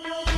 Bye.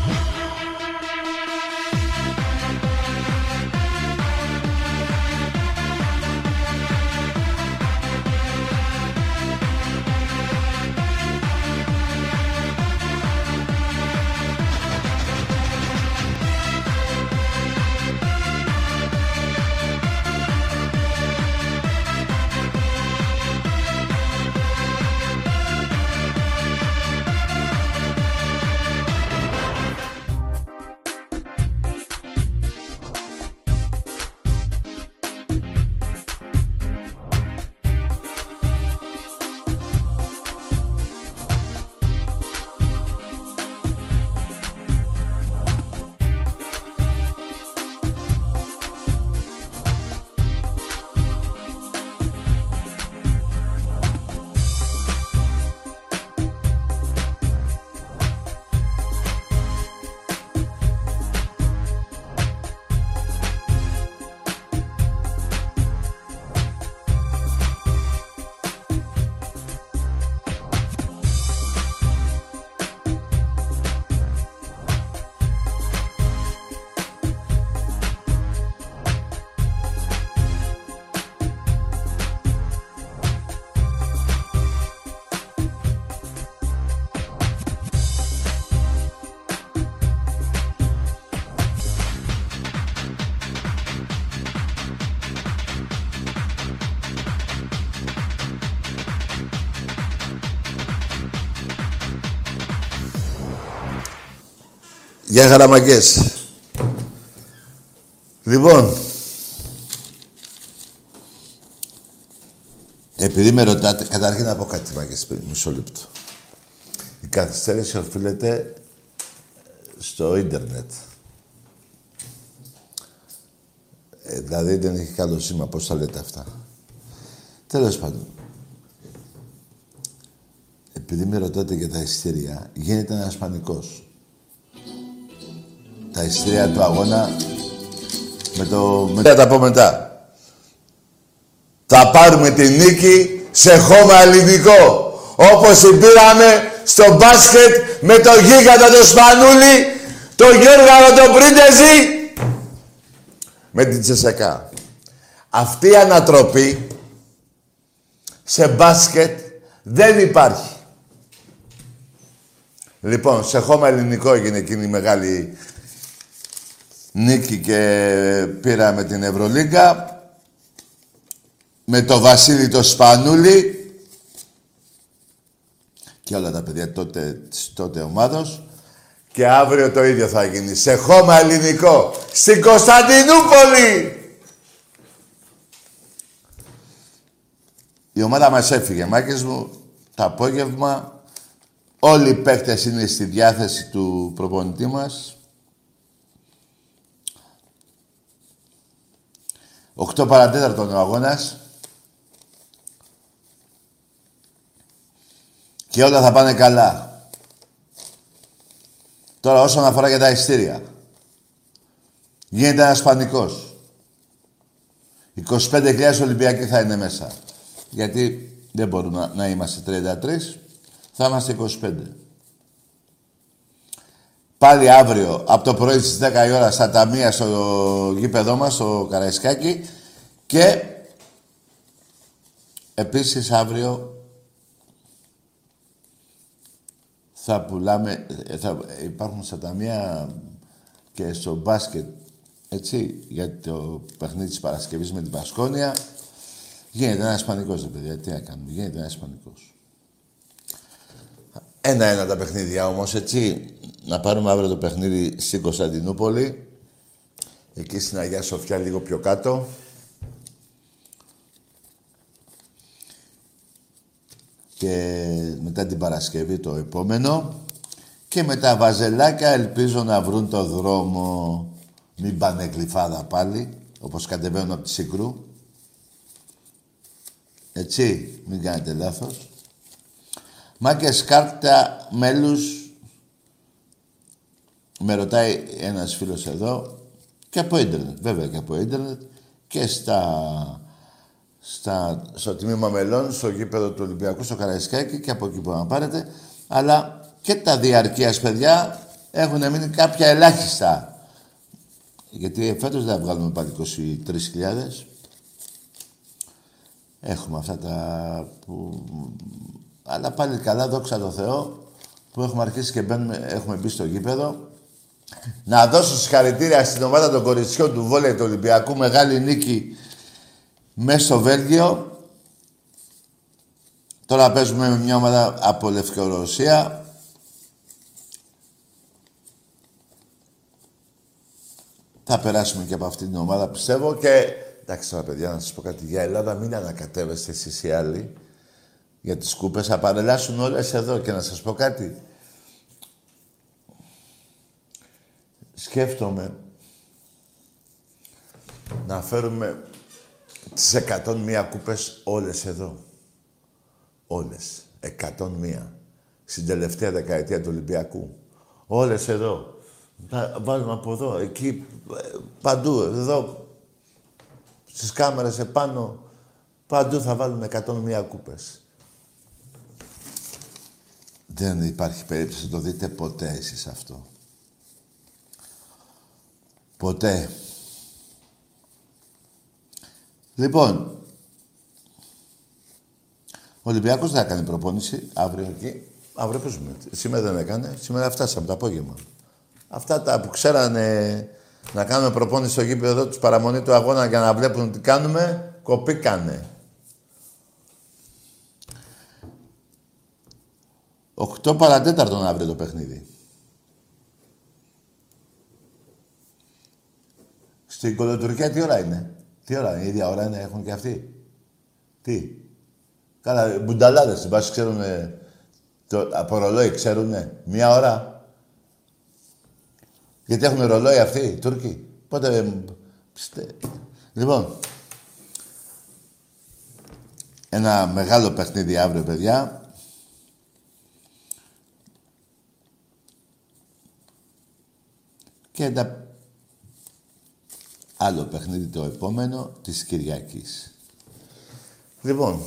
Γεια χαραμαγκές. Λοιπόν, επειδή με ρωτάτε, καταρχήν να πω κάτι μάγκες, μισό λεπτό. Η καθυστέρηση οφείλεται στο ίντερνετ. Ε, δηλαδή δεν έχει καλό σήμα, πώς θα λέτε αυτά. Τέλος πάντων. Επειδή με ρωτάτε για τα ειστήρια, γίνεται ένας πανικός τα ειστήρια του αγώνα με το... Με... Θα τα πω μετά. Θα πάρουμε τη νίκη σε χώμα ελληνικό. Όπως πήραμε στο μπάσκετ με το γίγαντα το Σπανούλη, το Γιώργο το Πρίντεζη, με την Τσεσεκά. Αυτή η ανατροπή σε μπάσκετ δεν υπάρχει. Λοιπόν, σε χώμα ελληνικό έγινε εκείνη η μεγάλη νίκη και πήραμε την Ευρωλίγκα με το Βασίλη το Σπανούλη. Και όλα τα παιδιά τότε, τότε ομάδος. Και αύριο το ίδιο θα γίνει σε χώμα ελληνικό στην Κωνσταντινούπολη. Η ομάδα μας έφυγε μάκες μου το απόγευμα. Όλοι οι παίκτες είναι στη διάθεση του προπονητή μας 8 παρατέταρτον ο αγώνας. Και όλα θα πάνε καλά. Τώρα όσον αφορά για τα ειστήρια. Γίνεται ένας πανικός. 25.000 Ολυμπιακοί θα είναι μέσα. Γιατί δεν μπορούμε να, είμαστε 33, θα είμαστε 25. Πάλι αύριο, από το πρωί στις 10 η ώρα, στα ταμεία στο γήπεδό μας, στο Καραϊσκάκι. Και επίσης αύριο θα πουλάμε, θα υπάρχουν στα ταμεία και στο μπάσκετ, έτσι, για το παιχνίδι της Παρασκευής με την Πασκόνια. Γίνεται ένας πανικός, παιδιά, τι να κάνουμε, γίνεται ένας πανικός. Ένα-ένα τα παιχνίδια όμως, έτσι. Να πάρουμε αύριο το παιχνίδι στην Κωνσταντινούπολη. Εκεί στην Αγία Σοφιά λίγο πιο κάτω. Και μετά την Παρασκευή το επόμενο. Και με τα βαζελάκια ελπίζω να βρουν το δρόμο. Μην πάνε κλειφάδα πάλι, όπως κατεβαίνουν από τη Σικρού. Έτσι, μην κάνετε λάθος. Μάκες κάρτα μέλους με ρωτάει ένας φίλος εδώ και από ίντερνετ, βέβαια και από ίντερνετ και στα, στα, στο τμήμα μελών, στο γήπεδο του Ολυμπιακού, στο Καραϊσκάκι και από εκεί που να πάρετε. Αλλά και τα διαρκείας παιδιά Έχουν μείνει κάποια ελάχιστα. Γιατί φέτος δεν θα βγάλουμε πάλι 23.000. Έχουμε αυτά τα που... Αλλά πάλι καλά, δόξα τω Θεώ, που έχουμε αρχίσει και μπαίνουμε, έχουμε μπει στο γήπεδο. Να δώσω συγχαρητήρια στην ομάδα των κοριτσιών του Βόλεϊ του Ολυμπιακού. Μεγάλη νίκη μέσα στο Βέλγιο. Τώρα παίζουμε με μια ομάδα από Λευκορωσία. Θα περάσουμε και από αυτήν την ομάδα, πιστεύω. Και εντάξει τώρα, παιδιά, να σας πω κάτι για Ελλάδα. Μην ανακατεύεστε εσείς οι άλλοι για τις κούπες. Θα παρελάσουν όλες εδώ. Και να σας πω κάτι. Σκέφτομαι να φέρουμε τις 101 κούπες όλες εδώ. Όλες. 101. Στην τελευταία δεκαετία του Ολυμπιακού. Όλες εδώ. Να βάλουμε από εδώ, εκεί, παντού, εδώ, στις κάμερες επάνω, παντού θα βάλουμε 101 κούπες. Δεν υπάρχει περίπτωση να το δείτε ποτέ εσείς αυτό. Ποτέ. Λοιπόν, ο Ολυμπιακός δεν θα κάνει προπόνηση αύριο εκεί. Αύριο παίζουμε. Σήμερα δεν έκανε. Σήμερα φτάσαμε το απόγευμα. Αυτά τα που ξέρανε να κάνουμε προπόνηση στο γήπεδο εδώ, τους παραμονή του αγώνα για να βλέπουν τι κάνουμε, κοπήκανε. 8 παρατέταρτον αύριο το παιχνίδι. Στην Κολοτουρκία τι ώρα είναι; Τι ώρα είναι, η ίδια ώρα είναι, έχουν και αυτοί; Τι; Καλά, μπουνταλάδες, βάση ξέρουν, το, από ρολόι ξέρουνε. Μία ώρα. Γιατί έχουν ρολόι αυτοί, οι Τούρκοι; Πότε... Πιστε... Λοιπόν, ένα μεγάλο παιχνίδι αύριο, παιδιά. Και ένα άλλο παιχνίδι το επόμενο της Κυριακής. Λοιπόν,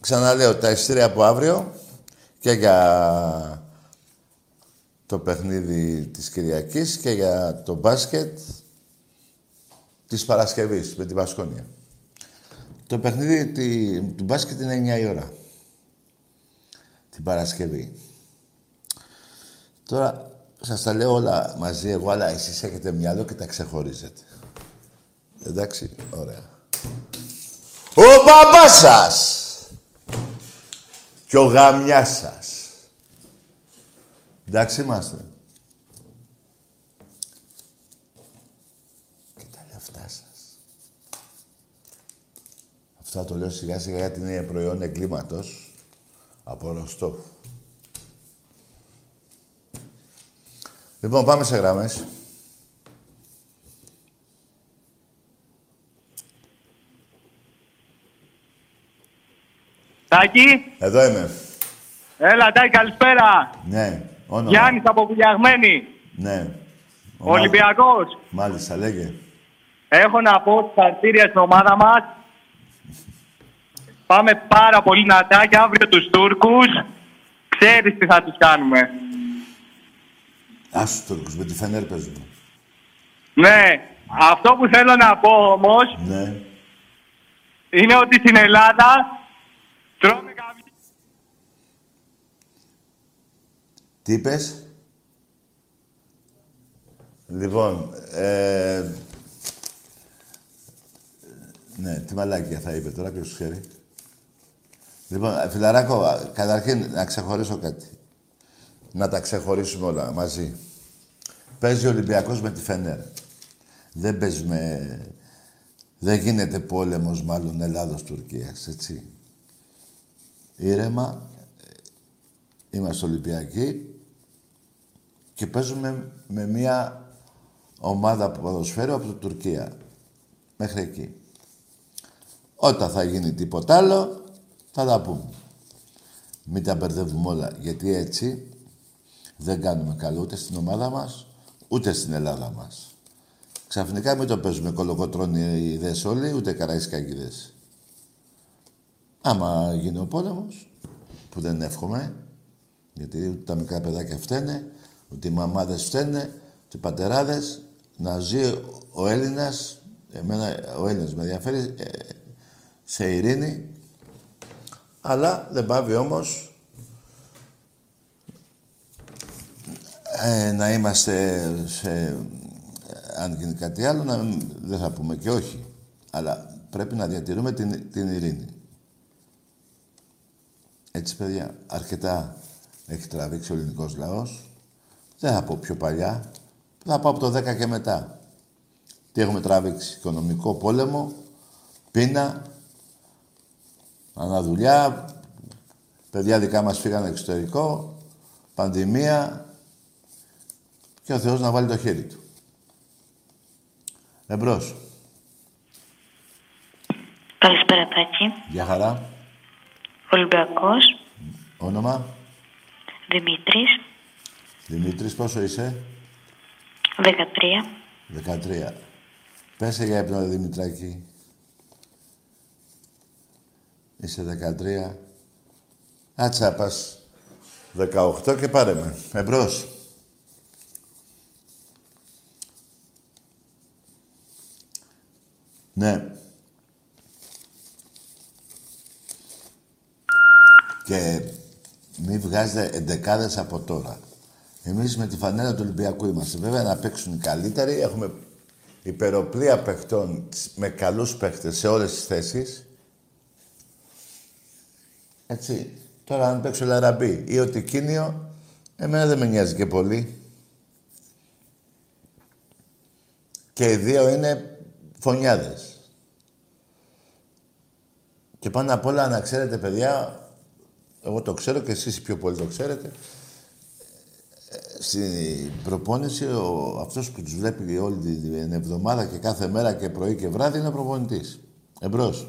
ξαναλέω τα ειστήρια από αύριο και για το παιχνίδι της Κυριακής και για το μπάσκετ της Παρασκευής με την Πασκόνια. Το παιχνίδι του μπάσκετ είναι 9 η ώρα. Την Παρασκευή. Τώρα σας τα λέω όλα μαζί εγώ, αλλά εσείς έχετε μυαλό και τα ξεχωρίζετε. Εντάξει, ωραία. Ο μπαμπάς σας και ο γαμιάς σας. Εντάξει είμαστε. Και τα λεφτά σας. Αυτά το λέω σιγά σιγά γιατί είναι προϊόν εγκλήματος από Ροστόφ. Λοιπόν, πάμε σε γραμμές. Τάκη. Εδώ είμαι. Έλα, Τάκη, καλησπέρα. Ναι, όνομα. Γιάννης από Βουλιαγμένη. Ναι. Ολυμπιακός. Μάλιστα, λέγε. Έχω να πω συγχαρητήρια στην ομάδα μας. Πάμε πάρα πολύ δυνατά και αύριο τους Τούρκους. Ξέρεις τι θα τους κάνουμε. Άσου Τούρκους, με τη Φενέρ παίζουμε. Ναι, αυτό που θέλω να πω όμως Ναι. είναι ότι στην Ελλάδα τρώμε κάποιοι... Τι είπες; Λοιπόν, ε, ναι, τι μαλάκια θα είπε τώρα, ποιος ξέρει. Λοιπόν, φιλαράκο, καταρχήν να ξεχωρίσω κάτι. Να τα ξεχωρίσουμε όλα μαζί. Παίζει ο Ολυμπιακός με τη Φενέρ. Δεν παίζει με... Δεν γίνεται πόλεμος μάλλον Ελλάδος-Τουρκίας, έτσι. Ήρεμα, είμαστε Ολυμπιακοί και παίζουμε με μια ομάδα ποδοσφαίρου από την Τουρκία. Μέχρι εκεί. Όταν θα γίνει τίποτα άλλο, θα τα πούμε. Μην τα μπερδεύουμε όλα, γιατί έτσι δεν κάνουμε καλό ούτε στην ομάδα μας, ούτε στην Ελλάδα μας. Ξαφνικά μην το παίζουμε κολοκοτρώνιδες όλοι, ούτε καραϊσκάκιδες. Άμα γίνει ο πόλεμος, που δεν εύχομαι, γιατί ούτε τα μικρά παιδάκια φταίνε, Ότι οι μαμάδες φταίνε, οι πατεράδες, να ζει ο Έλληνας, εμένα ο Έλληνας με ενδιαφέρει, ε, σε ειρήνη, αλλά δεν πάβει όμως ε, να είμαστε σε... Αν γίνει κάτι άλλο, να, δεν θα πούμε και όχι. Αλλά πρέπει να διατηρούμε την, την ειρήνη. Έτσι, παιδιά, αρκετά έχει τραβήξει ο ελληνικός λαός. Δεν θα πω πιο παλιά. Θα πω από το 10 και μετά. Τι έχουμε τραβήξει. Οικονομικό πόλεμο, πείνα, αναδουλειά, παιδιά δικά μας φύγανε εξωτερικό, πανδημία και ο Θεός να βάλει το χέρι του. Εμπρός. Καλησπέρα, Τάκη. Γεια χαρά. Ολυμπιακός. Όνομα. Δημήτρης. Δημήτρης, πόσο είσαι; 13. 13. Πέσε για ύπνο, Δημητράκη. Είσαι 13. Άτσα, πας 18 και πάρε με. Εμπρός. Ναι. Και μην βγάζετε εντεκάδες από τώρα. Εμείς με τη φανέλα του Ολυμπιακού είμαστε. Βέβαια να παίξουν οι καλύτεροι. Έχουμε υπεροπλία παιχτών με καλούς παίχτες σε όλες τις θέσεις. Έτσι. Τώρα αν παίξω Λαραμπή ή ο Τικίνιο, εμένα δεν με νοιάζει και πολύ. Και οι δύο είναι φωνιάδες. Και πάνω απ' όλα να ξέρετε, παιδιά, εγώ το ξέρω και εσείς πιο πολύ το ξέρετε, στην προπόνηση ο, αυτός που τους βλέπει όλη την εβδομάδα και κάθε μέρα και πρωί και βράδυ είναι ο προπονητής. Εμπρός.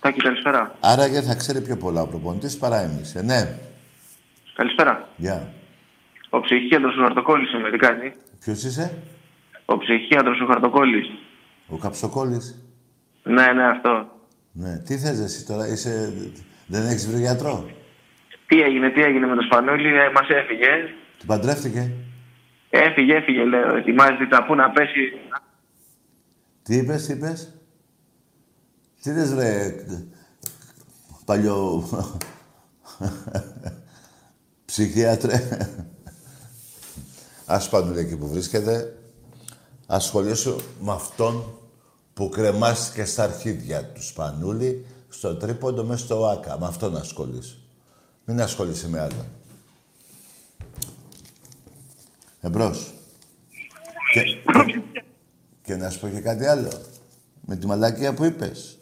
Τάκη, καλησπέρα. Άραγε θα ξέρει πιο πολλά ο προπονητής παρά εμείς. Ε, ναι. Καλησπέρα. Γεια. Ο ψυχίατρος ο Χαρτοκόλλης είμαι, τι κάνει; Ποιος είσαι; Ο ψυχίατρος ο Χαρτοκόλλης. Ο Καψοκόλλης. Ναι, ναι, αυτό. Ναι. Τι θες εσύ τώρα, είσαι... Δεν έχεις βρει γιατρό; Τι έγινε, τι έγινε με το Σπανούλι, ε, μας έφυγε. Του παντρεύτηκε; Έφυγε, έφυγε, λέω. Ετοιμάζεται τα πού να πέσει. Τι είπες, τι είπες; Τι λες ρε, παλιό ψυχίατρε. Ας πάνε εκεί που βρίσκεται. Ασχολήσου με αυτόν που κρεμάστηκε στα αρχίδια του Σπανούλη, στο τρίποντο μέσα στο ΆΚΑ. Με αυτόν ασχολήσου. Μην ασχολείσαι με άλλο. Εμπρός. Και, και να σου πω και κάτι άλλο. Με τη μαλακία που είπες.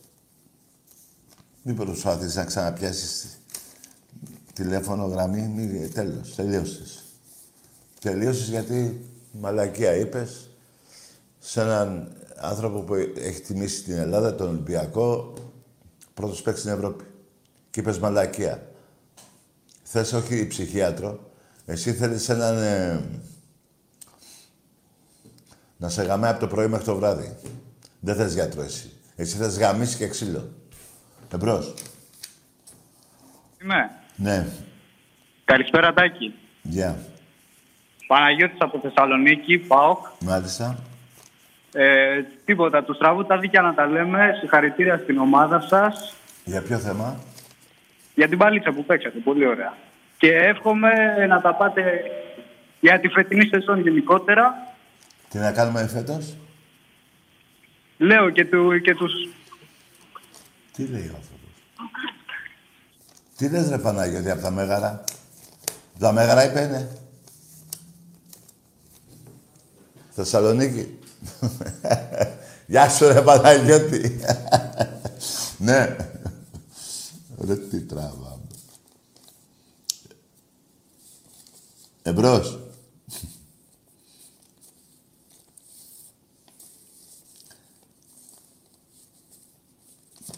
Μην προσπάθεις να ξαναπιάσεις τηλέφωνο, γραμμή. Μη, τέλος. Τελείωσες. Τελείωσες γιατί μαλακία είπες σε έναν άνθρωπο που έχει τιμήσει την Ελλάδα, τον Ολυμπιακό, πρώτος παίκτης στην Ευρώπη. Και είπες μαλακία. Θες όχι ψυχίατρο. Εσύ θέλεις έναν... Ε, να σε γαμάει από το πρωί μέχρι το βράδυ. Δεν θες γιατρό εσύ. Εσύ θες γαμίσεις και ξύλο. Εμπρός. Είμαι. Ναι. Καλησπέρα, Τάκη. Γεια. Παναγιώτης από Θεσσαλονίκη, ΠΑΟΚ. Μάλιστα. Ε, τίποτα, τους στραβού τα δίκαια να τα λέμε. Συγχαρητήρια στην ομάδα σας Για ποιο θέμα; για την παλίτσα που παίξατε. Πολύ ωραία. Και εύχομαι να τα πάτε για τη φετινή σεζόν γενικότερα. Τι να κάνουμε φέτος; Λέω και, του, και τους... Τι λέει ο άνθρωπος; Τι λες ρε Παναγιώτη από τα Μέγαρα; Τα Μέγαρα είπε είναι. Θεσσαλονίκη. Γεια σου ρε Παναγιώτη. ναι. Ρε τι τράβαμε. Εμπρός.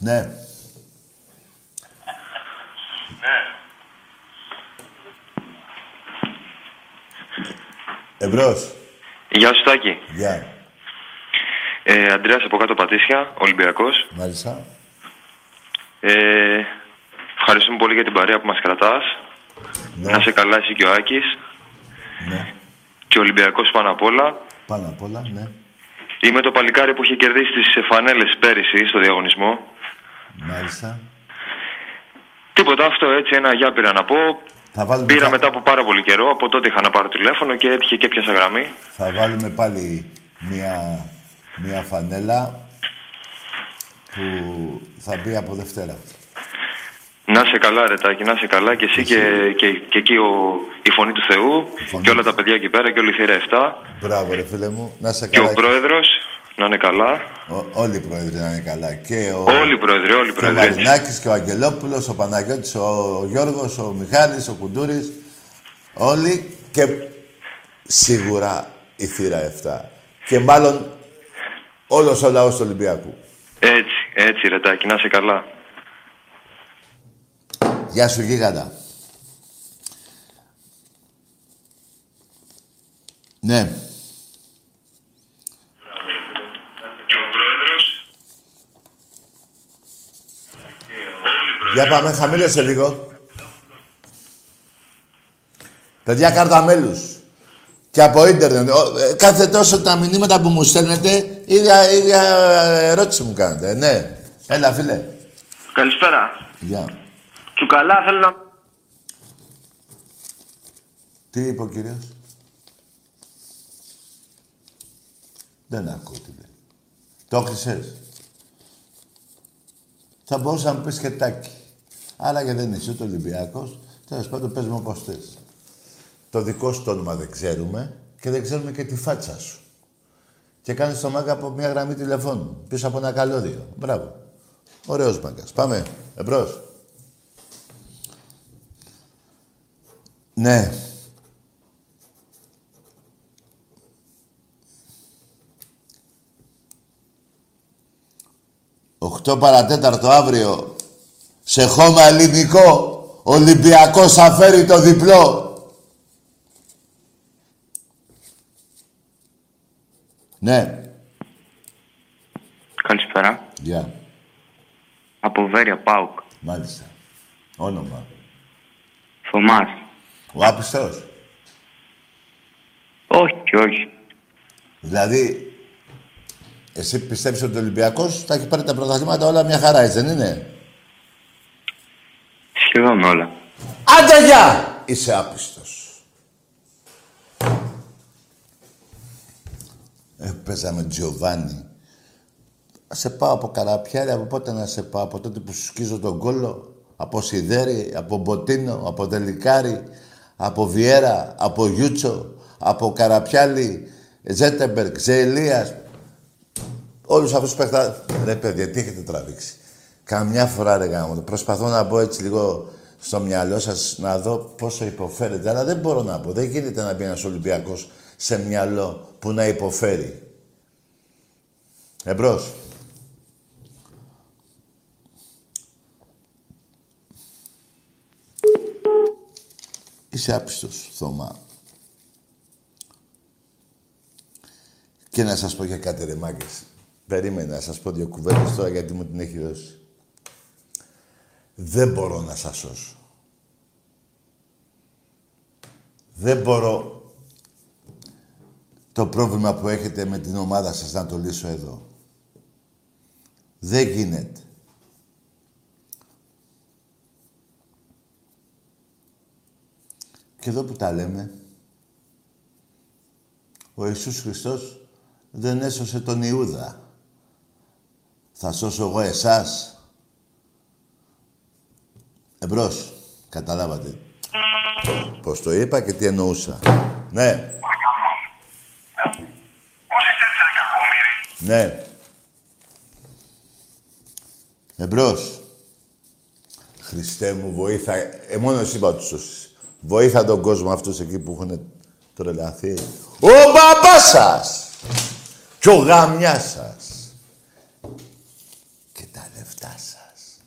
ναι. Εμπρός. Γεια σου Τάκη. Γεια. Ε, Αντρέας από κάτω Πατήσια, Ολυμπιακός. Μάλιστα. Ε, ευχαριστούμε πολύ για την παρέα που μας κρατάς. Ναι. Να σε καλά εσύ και ο Άκης. Ναι. Και ο Ολυμπιακός πάνω απ' όλα. Πάνω απ' όλα, ναι. Είμαι το παλικάρι που είχε κερδίσει τις φανέλες πέρυσι στο διαγωνισμό. Μάλιστα. Τίποτα αυτό έτσι, ένα γεια πήρα να πω. Θα βάλουμε, Πήρα πα- μετά από πάρα πολύ καιρό, από τότε είχα να πάρω τηλέφωνο και έτυχε και πιάσα γραμμή. θα βάλουμε πάλι μια, μια φανέλα που θα μπει από Δευτέρα. Να σε καλά, Ρετάκι, να σε καλά και εσύ και, και, και εκεί ο, η φωνή του Θεού φωνή και όλα του τα παιδιά εκεί πέρα και όλη η θύρα 7 Μπράβο ρε φίλε μου, να σε και καλά. ο πρόεδρος να είναι καλά. Ο- όλοι οι πρόεδροι να είναι καλά. Και ο, Όλοι οι πρόεδροι, όλοι οι και ο πρόεδροι. έτσι. Μαρινάκης και ο Αγγελόπουλος, ο Παναγιώτης, ο Γιώργος, ο Μιχάλης, ο Κουντούρης. Όλοι και σίγουρα η θύρα 7. Και μάλλον όλος ο λαός του Ολυμπιακού. Έτσι, έτσι Ρετάκι, να σε καλά. Γεια σου γίγαντα. Ναι. Για πάμε, χαμήλωσε λίγο. Παιδιά, κάρτα μέλους. Και από ίντερνετ. Ο- ε, Κάθε τόσο τα μηνύματα που μου στέλνετε, ίδια, ίδια ερώτηση μου κάνετε. Ναι. Έλα, φίλε. Καλησπέρα. Γεια. Του καλά θέλω να... Τι είπε ο κύριος; Δεν ακούω τι λέει. Το έκλεισες. Θα μπορούσα να μου πεις και τάκι. Άρα και δεν είσαι ούτε Ολυμπιακός. Τέλος πάντων παίζουμε όπως θες. Το δικό σου το όνομα δεν ξέρουμε και δεν ξέρουμε και τη φάτσα σου. Και κάνεις το μάγκα από μια γραμμή τηλεφώνου. Πίσω από ένα καλώδιο. Μπράβο. Ωραίος μάγκας. Πάμε. Εμπρός. Ναι. Οχτώ παρατέταρτο αύριο σε χώμα ελληνικό Ολυμπιακός θα φέρει το διπλό. Ναι. Καλησπέρα. Γεια. Από Βέρεια Πάουκ. Μάλιστα. Όνομα. Θωμάς. Ο άπιστος. Όχι, όχι. Δηλαδή, εσύ πιστεύεις ότι ο Ολυμπιακός θα έχει πάρει τα πρωταθλήματα όλα μια χαρά, έτσι δεν είναι; Σχεδόν όλα. Άντε γεια! Είσαι άπιστος. Έπαιζα με Τζιοβάνι. Να σε πάω από Καραπιάρι, από πότε να σε πάω, από τότε που σου σκίζω τον κόλλο, από Σιδέρι, από Μποτίνο, από Τελικάρι, από Βιέρα, από Γιούτσο, από Καραπιάλη, Ζέτεμπεργκ, Ζεελίας. Όλους αυτούς τους παίχτα... Ρε παιδιά, τι έχετε τραβήξει. Καμιά φορά ρε γάμο. Προσπαθώ να μπω έτσι λίγο στο μυαλό σας να δω πόσο υποφέρετε. Αλλά δεν μπορώ να πω. Δεν γίνεται να μπει ένας Ολυμπιακός σε μυαλό που να υποφέρει. Εμπρός. Είσαι άπιστος, Θωμά. Και να σας πω για κάτι ρε μάγκες. Περίμενα να σας πω δύο κουβέντες τώρα γιατί μου την έχει δώσει. Δεν μπορώ να σας σώσω. Δεν μπορώ το πρόβλημα που έχετε με την ομάδα σας να το λύσω εδώ. Δεν γίνεται. Και εδώ που τα λέμε, ο Ιησούς Χριστός δεν έσωσε τον Ιούδα. Θα σώσω εγώ εσάς. Εμπρός. Καταλάβατε. Πώς το είπα και τι εννοούσα. Ναι. Ναι. Εμπρός. Χριστέ μου, βοήθα. Ε, μόνος εσύ είπα τους σώσεις. Βοήθα τον κόσμο αυτούς εκεί που έχουν τρελαθεί. Ο μπαμπάς σας! Κι ο γαμιάς σας. Και τα λεφτά σας.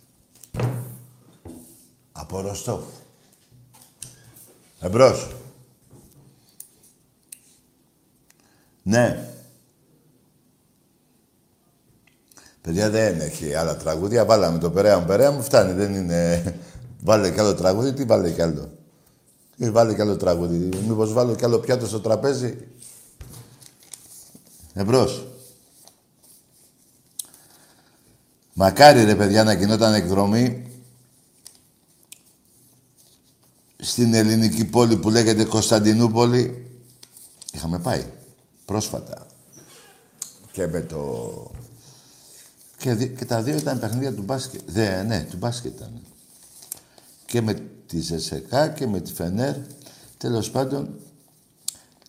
Από Ροστόφ. Εμπρός. Ναι. Παιδιά δεν έχει άλλα τραγούδια. Βάλαμε το Περέα μου, Περέα μου, φτάνει. Δεν είναι... Βάλε κι άλλο τραγούδι, τι βάλε κι άλλο; Ή βάλε κι άλλο τραγούδι. Μήπως βάλω κι άλλο πιάτο στο τραπέζι; Εμπρός. Μακάρι ρε παιδιά να γινόταν εκδρομή στην ελληνική πόλη που λέγεται Κωνσταντινούπολη. Είχαμε πάει πρόσφατα. Και με το... Και, δι- και τα δύο ήταν παιχνίδια του μπάσκετ. Δε, ναι, του μπάσκετ ήταν. Και με τη ΣΕΣΕΚΑ και με τη ΦΕΝΕΡ. Τέλος πάντων,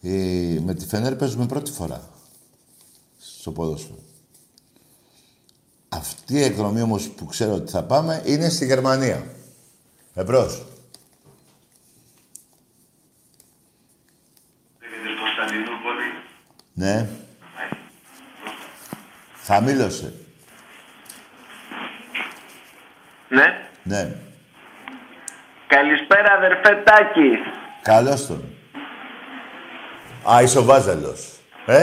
ε, με τη ΦΕΝΕΡ παίζουμε πρώτη φορά στο ποδόσφαιρο. Αυτή η εκδρομή όμως που ξέρω ότι θα πάμε είναι στη Γερμανία. Εμπρός. Ναι. Χαμήλωσε. Ναι. Ναι. Καλησπέρα αδερφέ Τάκη. Καλώς τον. Α, είσαι ο Βάζελος. Ε;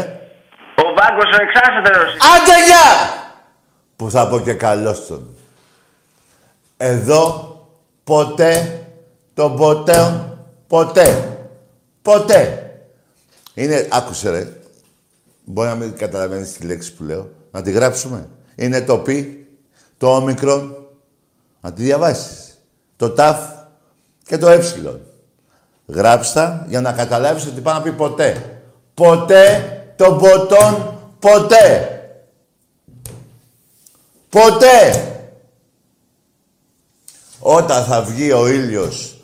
Ο Βάγκος ο εξάστερος. Άντε γεια! Που θα πω και καλώς τον. Εδώ ποτέ, τον ποτέ, ποτέ, ποτέ. Είναι, άκουσε ρε, μπορεί να μην καταλαβαίνεις τη λέξη που λέω, να τη γράψουμε. Είναι το πι, το όμικρον, να τη διαβάσεις. Το ταφ και το έψιλον. Γράψτα για να καταλάβεις ότι πάει να πει ποτέ. Ποτέ τον ποτόν ποτέ. Ποτέ. Όταν θα βγει ο ήλιος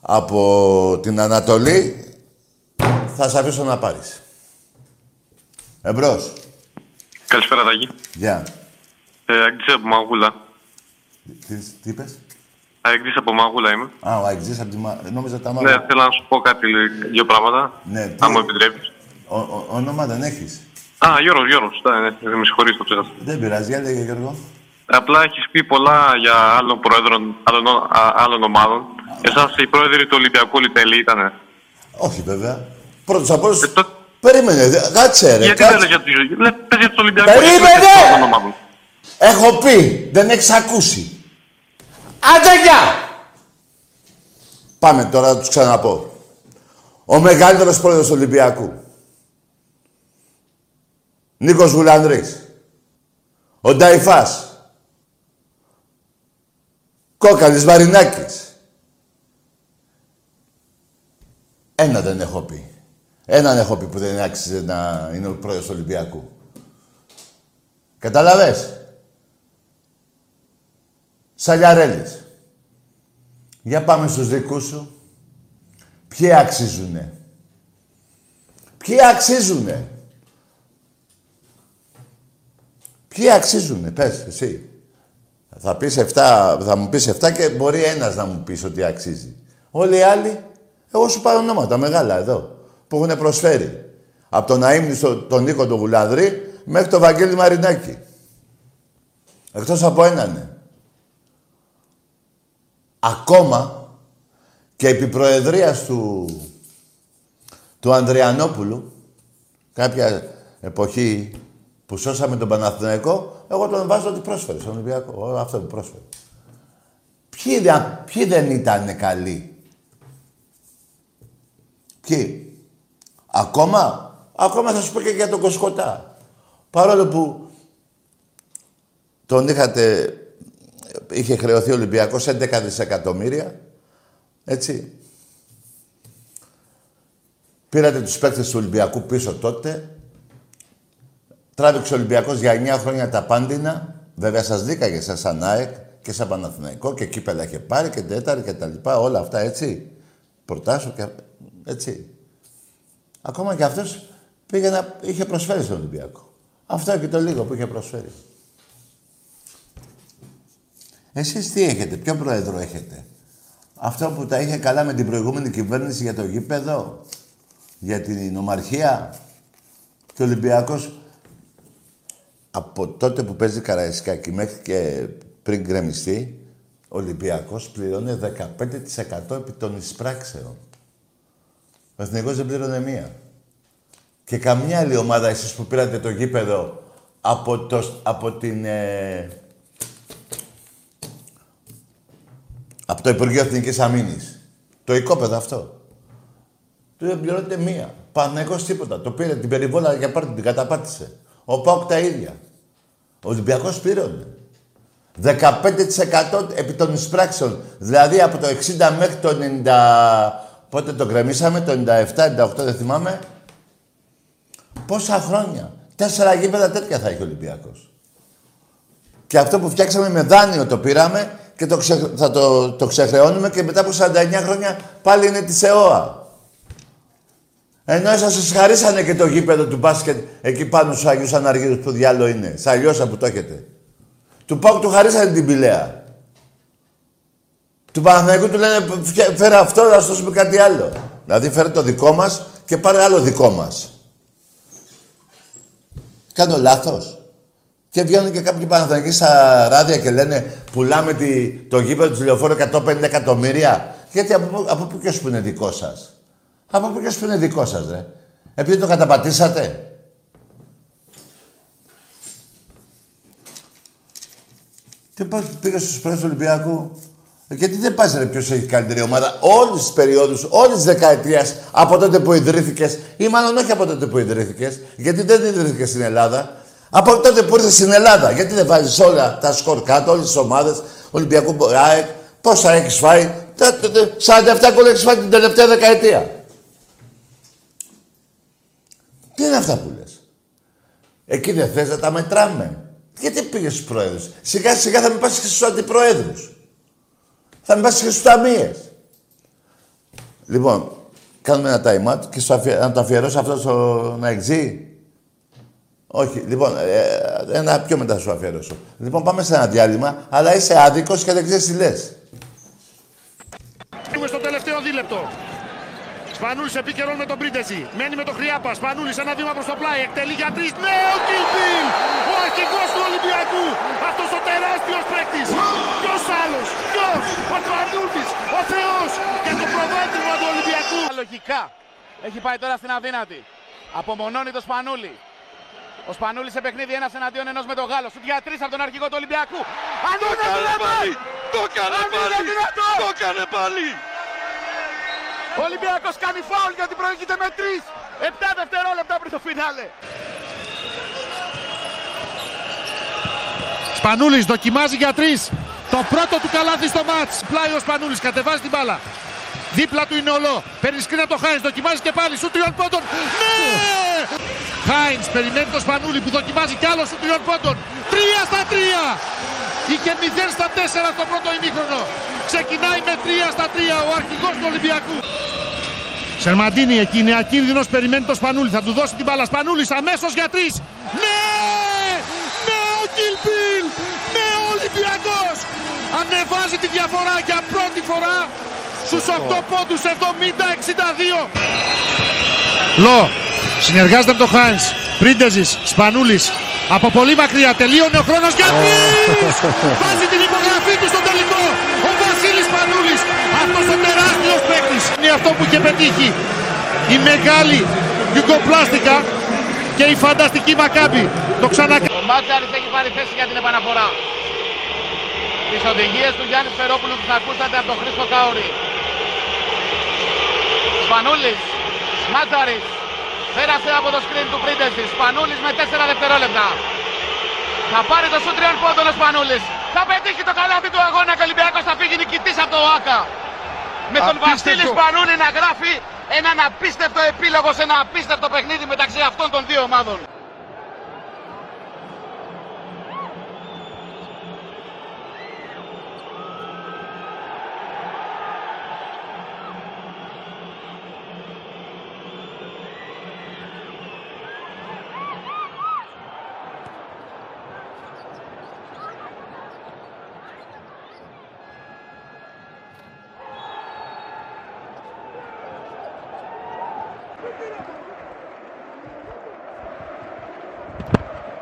από την Ανατολή, θα σε αφήσω να πάρεις. Εμπρός. Καλησπέρα, Τάκη. Γεια. Ε, Αγγλής από Μαγούλα. Τι, τι είπες; Αγγλής από Μαγούλα είμαι. Α, ο Αγγζής από τη Μα... Νόμιζα τα Ναι, μάτια. θέλω να σου πω κάτι, λι- δύο πράγματα. Ναι, τι- Αν μου επιτρέπεις. Ο, ο, όνομα δεν έχεις; Α, Γιώργος, Γιώργος. Ναι, ναι, με συγχωρείς, το ξέχασα. Δεν πειράζει, για λέγε Γιώργο. Απλά έχεις πει πολλά για άλλων πρόεδρων άλλων, α, άλλων ομάδων. Εσάς οι πρόεδροι του Ολυμπιακού Λιτέλη ήταν. Όχι βέβαια. Πρώτος από όλους... Ε, το- Περίμενε, δε- κάτσε ρε. Γιατί κάτσε. δεν λες για του Λες, πες για τους Ολυμπιακούς. Περίμενε! εσύ λες για άλλων ομάδων. Έχω πει, δεν έχεις ακούσει. Άντε γεια! Πάμε τώρα να τους ξαναπώ. Ο μεγαλύτερος πρόεδρος του Ολυμπιακού. Νίκος Βουλανδρής. Ο Νταϊφάς. Κόκαλης Μαρινάκης. Ένα δεν έχω πει. Έναν έχω πει που δεν άξιζε να είναι ο πρόεδρος του Ολυμπιακού. Καταλαβες; Σαλιαρέλης. Για πάμε στους δικούς σου. Ποιοι αξίζουνε; Ποιοι αξίζουνε; Ποιοι αξίζουνε, πες εσύ. Θα, πεις 7, θα μου πεις 7 και μπορεί ένας να μου πεις ότι αξίζει. Όλοι οι άλλοι, εγώ σου πάρω ονόματα μεγάλα εδώ, που έχουν προσφέρει. Από τον Αίμνη στον τον Νίκο τον Γουλανδρή μέχρι τον Βαγγέλη Μαρινάκη. Εκτός από έναν. ναι. Ακόμα και επί προεδρίας του, του Ανδριανόπουλου, κάποια εποχή που σώσαμε τον Παναθηναϊκό, εγώ τον βάζω ότι πρόσφερε στον Ολυμπιακό. Όλο αυτό που πρόσφερε. Ποιοι, δεν- ποιοι δεν ήταν καλοί; Ποιοι; Ακόμα, ακόμα θα σου πω και για τον Κοσκοτά. Παρόλο που τον είχατε, είχε χρεωθεί ο Ολυμπιακός 11 δισεκατομμύρια, έτσι. Πήρατε τους παίκτες του Ολυμπιακού πίσω τότε. Τράβηξε ο Ολυμπιακός για 9 χρόνια τα πάντινα. Βέβαια σας δίκαγε σαν σαν ΑΕΚ και σαν Παναθηναϊκό και κύπελα είχε πάρει και τέταρτη και τα λοιπά. Όλα αυτά έτσι. Προτάσω και έτσι. Ακόμα και αυτός πήγε να... είχε προσφέρει στον Ολυμπιακό. Αυτό και το λίγο που είχε προσφέρει. Εσείς τι έχετε, ποιο πρόεδρο έχετε; Αυτό που τα είχε καλά με την προηγούμενη κυβέρνηση για το γήπεδο, για την ομαρχία και ο Ολυμπιακός από τότε που παίζει Καραϊσκάκη μέχρι και πριν γκρεμιστεί, ο Ολυμπιακός πληρώνει 15% επί των εισπράξεων. Ο Εθνικός δεν πλήρωνε μία. Και καμιά άλλη ομάδα εσείς που πήρατε το γήπεδο από, το, από την... ε, από το Υπουργείο Εθνικής Αμήνης. Το οικόπεδο αυτό. Του εμπληρώνεται μία. Παναγικός τίποτα. Το πήρε την περιβόλα για πάρτι, την καταπάτησε. Ο Πάοκ τα ίδια. Ο Ολυμπιακός πλήρωνε. 15% επί των εισπράξεων. Δηλαδή από το 60 μέχρι το 90... Πότε το κρεμίσαμε, το 97-98 δεν θυμάμαι. Πόσα χρόνια. Τέσσερα γήπεδα τέτοια θα έχει ο Ολυμπιακός. Και αυτό που φτιάξαμε με δάνειο το πήραμε και το ξε... θα το, το ξεχρεώνουμε και μετά από 49 χρόνια πάλι είναι της ΕΟΑ. Ενώ εσάς σας χαρίσανε και το γήπεδο του μπάσκετ εκεί πάνω στους Αγίους Αναργύρους που διάλογο είναι. Σαλιώσα που το έχετε. Του Πάουκ του χαρίσανε την πηλαία. Του Παναθηναϊκού του λένε φέρε αυτό να σου δώσουμε κάτι άλλο. Δηλαδή φέρε το δικό μας και πάρε άλλο δικό μας. Κάνω λάθος. Και βγαίνουν και κάποιοι Παναθηναϊκοί στα ράδια και λένε πουλάμε τη, το γήπεδο του τηλεφόρου 150 εκατομμύρια. Γιατί από, από πού και που είναι δικό σας; Από πού και που είναι δικό σας, ρε; Επειδή το καταπατήσατε. Τι πας, πήγα στους πρόεδρους του Ολυμπιακού; Ε, Γιατί δεν πας ρε ποιος έχει καλύτερη ομάδα. Όλες τις περιόδους, όλες τις δεκαετίες από τότε που ιδρύθηκες ή μάλλον όχι από τότε που ιδρύθηκες, γιατί δεν ιδρύθηκες στην Ελλάδα. Από τότε που ήρθες στην Ελλάδα, γιατί δεν βάζεις όλα τα σκορ κάτω, όλες τις ομάδες, Ολυμπιακού ΑΕΚ, πόσα έχεις φάει, 47 γκολ έχεις φάει την τελευταία δεκαετία. Τι είναι αυτά που λες; Εκεί δεν θες να τα μετράμε. Γιατί πήγες στους πρόεδρους; Σιγά σιγά θα με πας και στους αντιπροέδρους. Θα με πας και στους ταμείες. Λοιπόν, κάνουμε ένα time out και στο αφιε... να το αφιερώσω αυτό στο εξή. Όχι, λοιπόν, ε, ένα πιο μετά σου αφιερώσω. Λοιπόν, πάμε σε ένα διάλειμμα, αλλά είσαι άδικος και δεν ξέρεις τι λες. Είμαι στο τελευταίο δίλεπτο. Σπανούλης επικαιρών με τον Πρίντεζη. Μένει με τον Χρυάπα. Σπανούλης ένα βήμα προς το πλάι. Εκτελεί για τρεις. Ναι, ο Κιλπίλ! Ο αρχηγός του Ολυμπιακού. Αυτός ο τεράστιος παίκτης. Ποιο άλλος. Ποιο. Ο Σπανούλη. Ο Θεός. Και το προβάδισμα του Ολυμπιακού. Λογικά. Έχει πάει τώρα στην αδύνατη. Απομονώνει το Σπανούλη. Ο Σπανούλης σε παιχνίδι ένας εναντίον ενός με τον Γάλλο. Σου για τρεις από τον αρχηγό του Ολυμπιακού. Αν το έκανε πάλι! Το έκανε πάλι! Το έκανε πάλι! Ο Ολυμπιακός κάνει φάουλ γιατί προηγείται με 3. 7 δευτερόλεπτα πριν το φινάλε. Σπανούλης δοκιμάζει για τρεις. Το πρώτο του καλάθι στο μάτς. Πλάι ο Σπανούλης, κατεβάζει την μπάλα. Δίπλα του είναι ολό. Παίρνει σκριν από το Χάινς, δοκιμάζει και πάλι. Σου τριών πόντων. Ναι! Χάινς περιμένει το Σπανούλη που δοκιμάζει κι άλλο σου τριών πόντων. Τρία στα τρία. Είχε 0 στα 4 στο πρώτο ημίχρονο. Ξεκινάει με 3 στα 3 ο αρχηγός του Ολυμπιακού. Σερμαντίνη εκεί είναι ακίνδυνος, περιμένει το Σπανούλη. Θα του δώσει την μπάλα. Σπανούλης αμέσως για τρεις. Ναι! Ναι ο Κιλπίλ! Ναι ο Ολυμπιακός! Ανεβάζει τη διαφορά για πρώτη φορά στους 8 πόντους 70-62. Λο, συνεργάζεται με τον Χάινς. Πρίντεζης, Σπανούλης. Από πολύ μακριά τελείωνε ο χρόνος για τρεις! Βάζει την υπογραφή του στο τελικό. Ο Βασίλης Σπανούλης. Αυτός ο τεράστιος παίκτης. Είναι αυτό που είχε πετύχει. Η μεγάλη Γιουγκοπλάστικα και η φανταστική Μακάμπη. Το ξανακάνει. Ο Μάτσαρης έχει πάρει θέση για την επαναφορά. Τις οδηγίες του Γιάννης Φερόπουλου που θα ακούσατε από τον Χρήστο Καόρη. Σπανούλης, Μάτσαρης, πέρασε από το σκριν του Πρίντεση. Σπανούλης με 4 δευτερόλεπτα. Θα πάρει το σου τριών πόντων ο Σπανούλης. Θα πετύχει το καλάθι του αγώνα και ο Ολυμπιακός θα φύγει νικητής από το ΆΚΑ. Με τον Βασίλης Σπανούλη να γράφει έναν απίστευτο επίλογο σε ένα απίστευτο παιχνίδι μεταξύ αυτών των δύο ομάδων.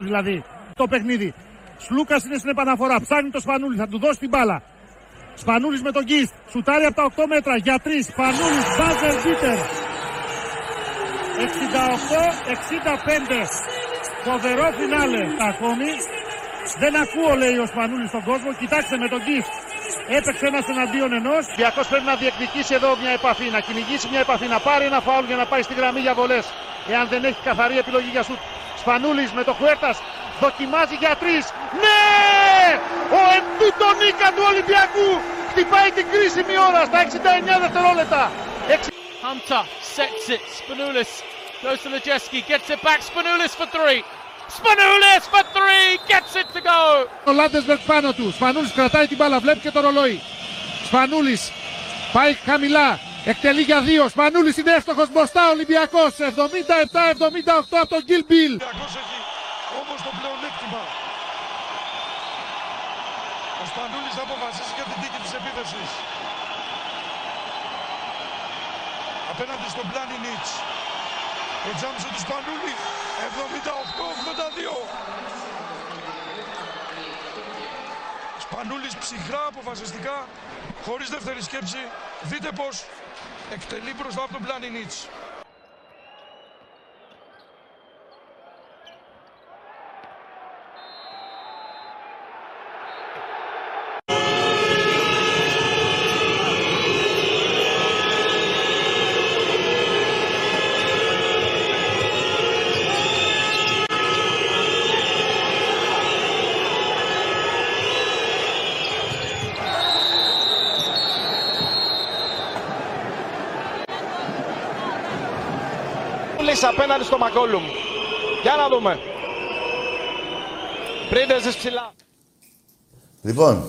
Δηλαδή το παιχνίδι. Σλούκας είναι στην επαναφορά. Ψάχνει το Σπανούλης, θα του δώσει την μπάλα. Σπανούλης με τον Γκίστ. Σουτάρει από τα 8 μέτρα για 3. Σπανούλης, μπάζερ μπίτερ. 68-65. Φοβερό φινάλε ακόμη. Δεν ακούω λέει ο Σπανούλης στον κόσμο. Κοιτάξτε με τον Γκίστ. Έπαιξε ένας εναντίον ενός. Διακός πρέπει να διεκδικήσει εδώ μια επαφή, να κυνηγήσει μια επαφή, να πάρει ένα φάουλ για να πάει στη γραμμή για βολές. Εάν δεν έχει καθαρή επιλογή για σουτ. Σπανούλης με το Χουέρτας δοκιμάζει για τρεις. Ναι! Ο Εντούτο Νίκα του Ολυμπιακού χτυπάει την κρίσιμη ώρα στα 69 δευτερόλεπτα. Hunter sets it. Spanoulis goes to Lojeski, gets it back. Spanoulis for three. Spanoulis for three, gets it to go. Ο Λάντεσμπεργκ πάνω του. Σπανούλης κρατάει την μπάλα, βλέπει και το ρολόι. Σπανούλης πάει χαμηλά. Εκτελεί για δύο. Σπανούλης είναι εύστοχος μπροστά. Ολυμπιακός 77-78 από τον Γκίλ Μπιλ. Ολυμπιακός έχει όμως το πλεονέκτημα. Ο Σπανούλης θα αποφασίσει για την τίκη της επίθεσης. Απέναντι στον Πλάνι Νίτς. Το τζάμψο του Σπανούλη 78-82. Σπανούλης ψυχρά αποφασιστικά, χωρίς δεύτερη σκέψη. Δείτε πως εκτελεί μπροστά από τον Πλάνι Νίτς. Πούλης απέναντι στο Μακόλουμ. Για να δούμε. Πρίντεζες ψηλά. Λοιπόν,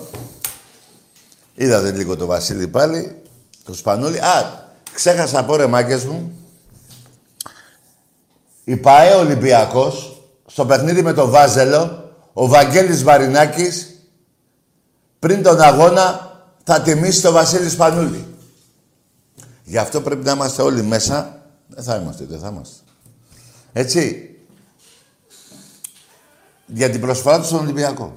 είδατε λίγο το Βασίλη πάλι, το Σπανούλη. Α, ξέχασα από ρε μάγκες μου. Η ΠαΕ Ολυμπιακός, στο παιχνίδι με το Βάζελο, ο Βαγγέλης Βαρινάκης, πριν τον αγώνα, θα τιμήσει το Βασίλη Σπανούλη. Γι' αυτό πρέπει να είμαστε όλοι μέσα. Δεν θα είμαστε, δεν θα είμαστε. Έτσι. Για την προσφορά του στον Ολυμπιακό.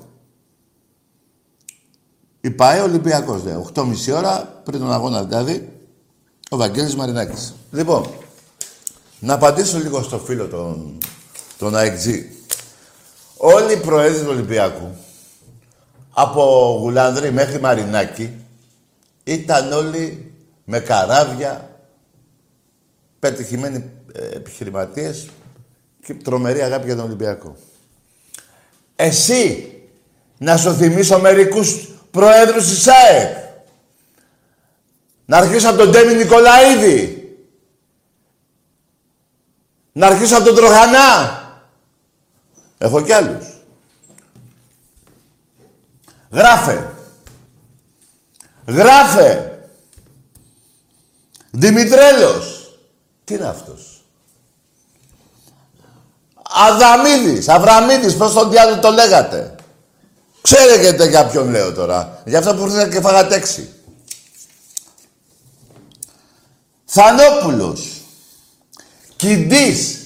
Η ΠαΕ Ολυμπιακός, δε. 8.30 ώρα, πριν τον αγώνα δηλαδή, ο Βαγγέλης Μαρινάκης. Λοιπόν, να απαντήσω λίγο στο φίλο τον, τον AXG. Όλοι οι προέδροι του Ολυμπιακού, από Γουλανδρή μέχρι Μαρινάκη, ήταν όλοι με καράβια, πετυχημένοι ε, επιχειρηματίες και τρομερή αγάπη για τον Ολυμπιακό. Εσύ, να σου θυμίσω μερικούς προέδρους της ΑΕΚ. Να αρχίσω από τον Ντέμι Νικολαίδη. Να αρχίσω από τον Τροχανά. Έχω κι άλλους. Γράφε. Γράφε. Δημητρέλος. Τι είναι αυτός; Αδαμίδης, Αβραμίδης, πώς τον διάλογο το λέγατε. Ξέρετε για ποιον λέω τώρα. Για αυτό που ήρθατε και φάγατε έξι. Θανόπουλος. Κιντής.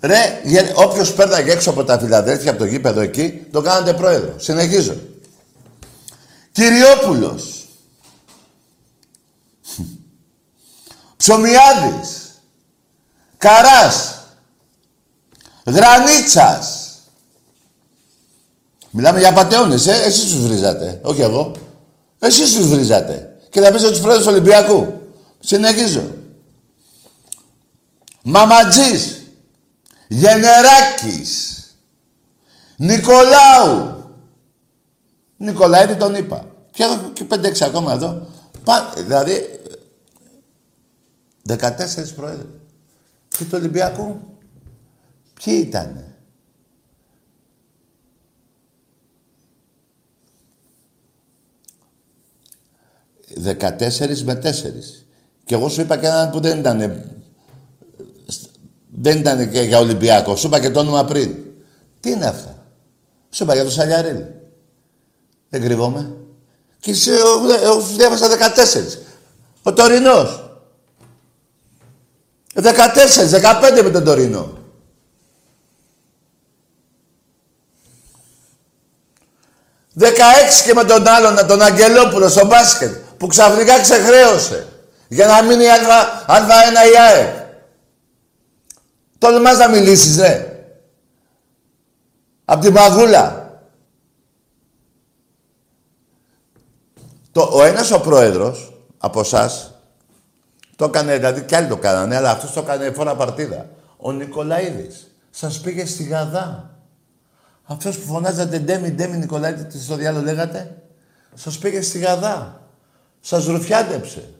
Ρε, γε- όποιος πέρναγε έξω από τα Φιλαδέλφια, από το γήπεδο εκεί, το κάνατε πρόεδρο. Συνεχίζω. Κυριόπουλος. Ψωμιάδης. Καράς. Γρανίτσας. Μιλάμε για πατεώνες, ε. Εσείς τους βρίζατε. Όχι εγώ. Εσείς τους βρίζατε. Και θα πείτε τους πρόεδρους του Ολυμπιακού. Συνεχίζω. Μαματζής. Γενεράκης. Νικολάου. Νικολαίδη τον είπα. Και έχω και 5-6 ακόμα εδώ. Πά, δηλαδή, 14 πρόεδροι. Και του Ολυμπιακού, ποιοι ήτανε; Δεκατέσσερις με τέσσερις. Και εγώ σου είπα και έναν που δεν ήταν. Δεν ήταν και για Ολυμπιακό. Σου είπα και το όνομα πριν. Τι είναι αυτά; Σου είπα για το Σαλιαρίλ. Δεν κρυβόμαι. Και εσύ, εγώ, εγώ σου διάβασα 14. Ο Τωρινός. 14, 15 με τον Τωρινό. Δεκαέξι και με τον άλλον, τον Αγγελόπουλο στο μπάσκετ, που ξαφνικά ξεχρέωσε. Για να μείνει η Α1 η ΑΕΚ. Τολμάς να μιλήσεις, ρε. Απ' τη μαγούλα. Το, ο ένας ο πρόεδρος από εσάς το έκανε, δηλαδή κι άλλοι το κάνανε, αλλά αυτός το έκανε φορά παρτίδα. Ο Νικολαίδης σας πήγε στη Γαδά. Αυτός που φωνάζατε Ντέμι, Ντέμι Νικολαίδη, τι στο διάλογο λέγατε. Σας πήγε στη Γαδά. Σας ρουφιάτεψε.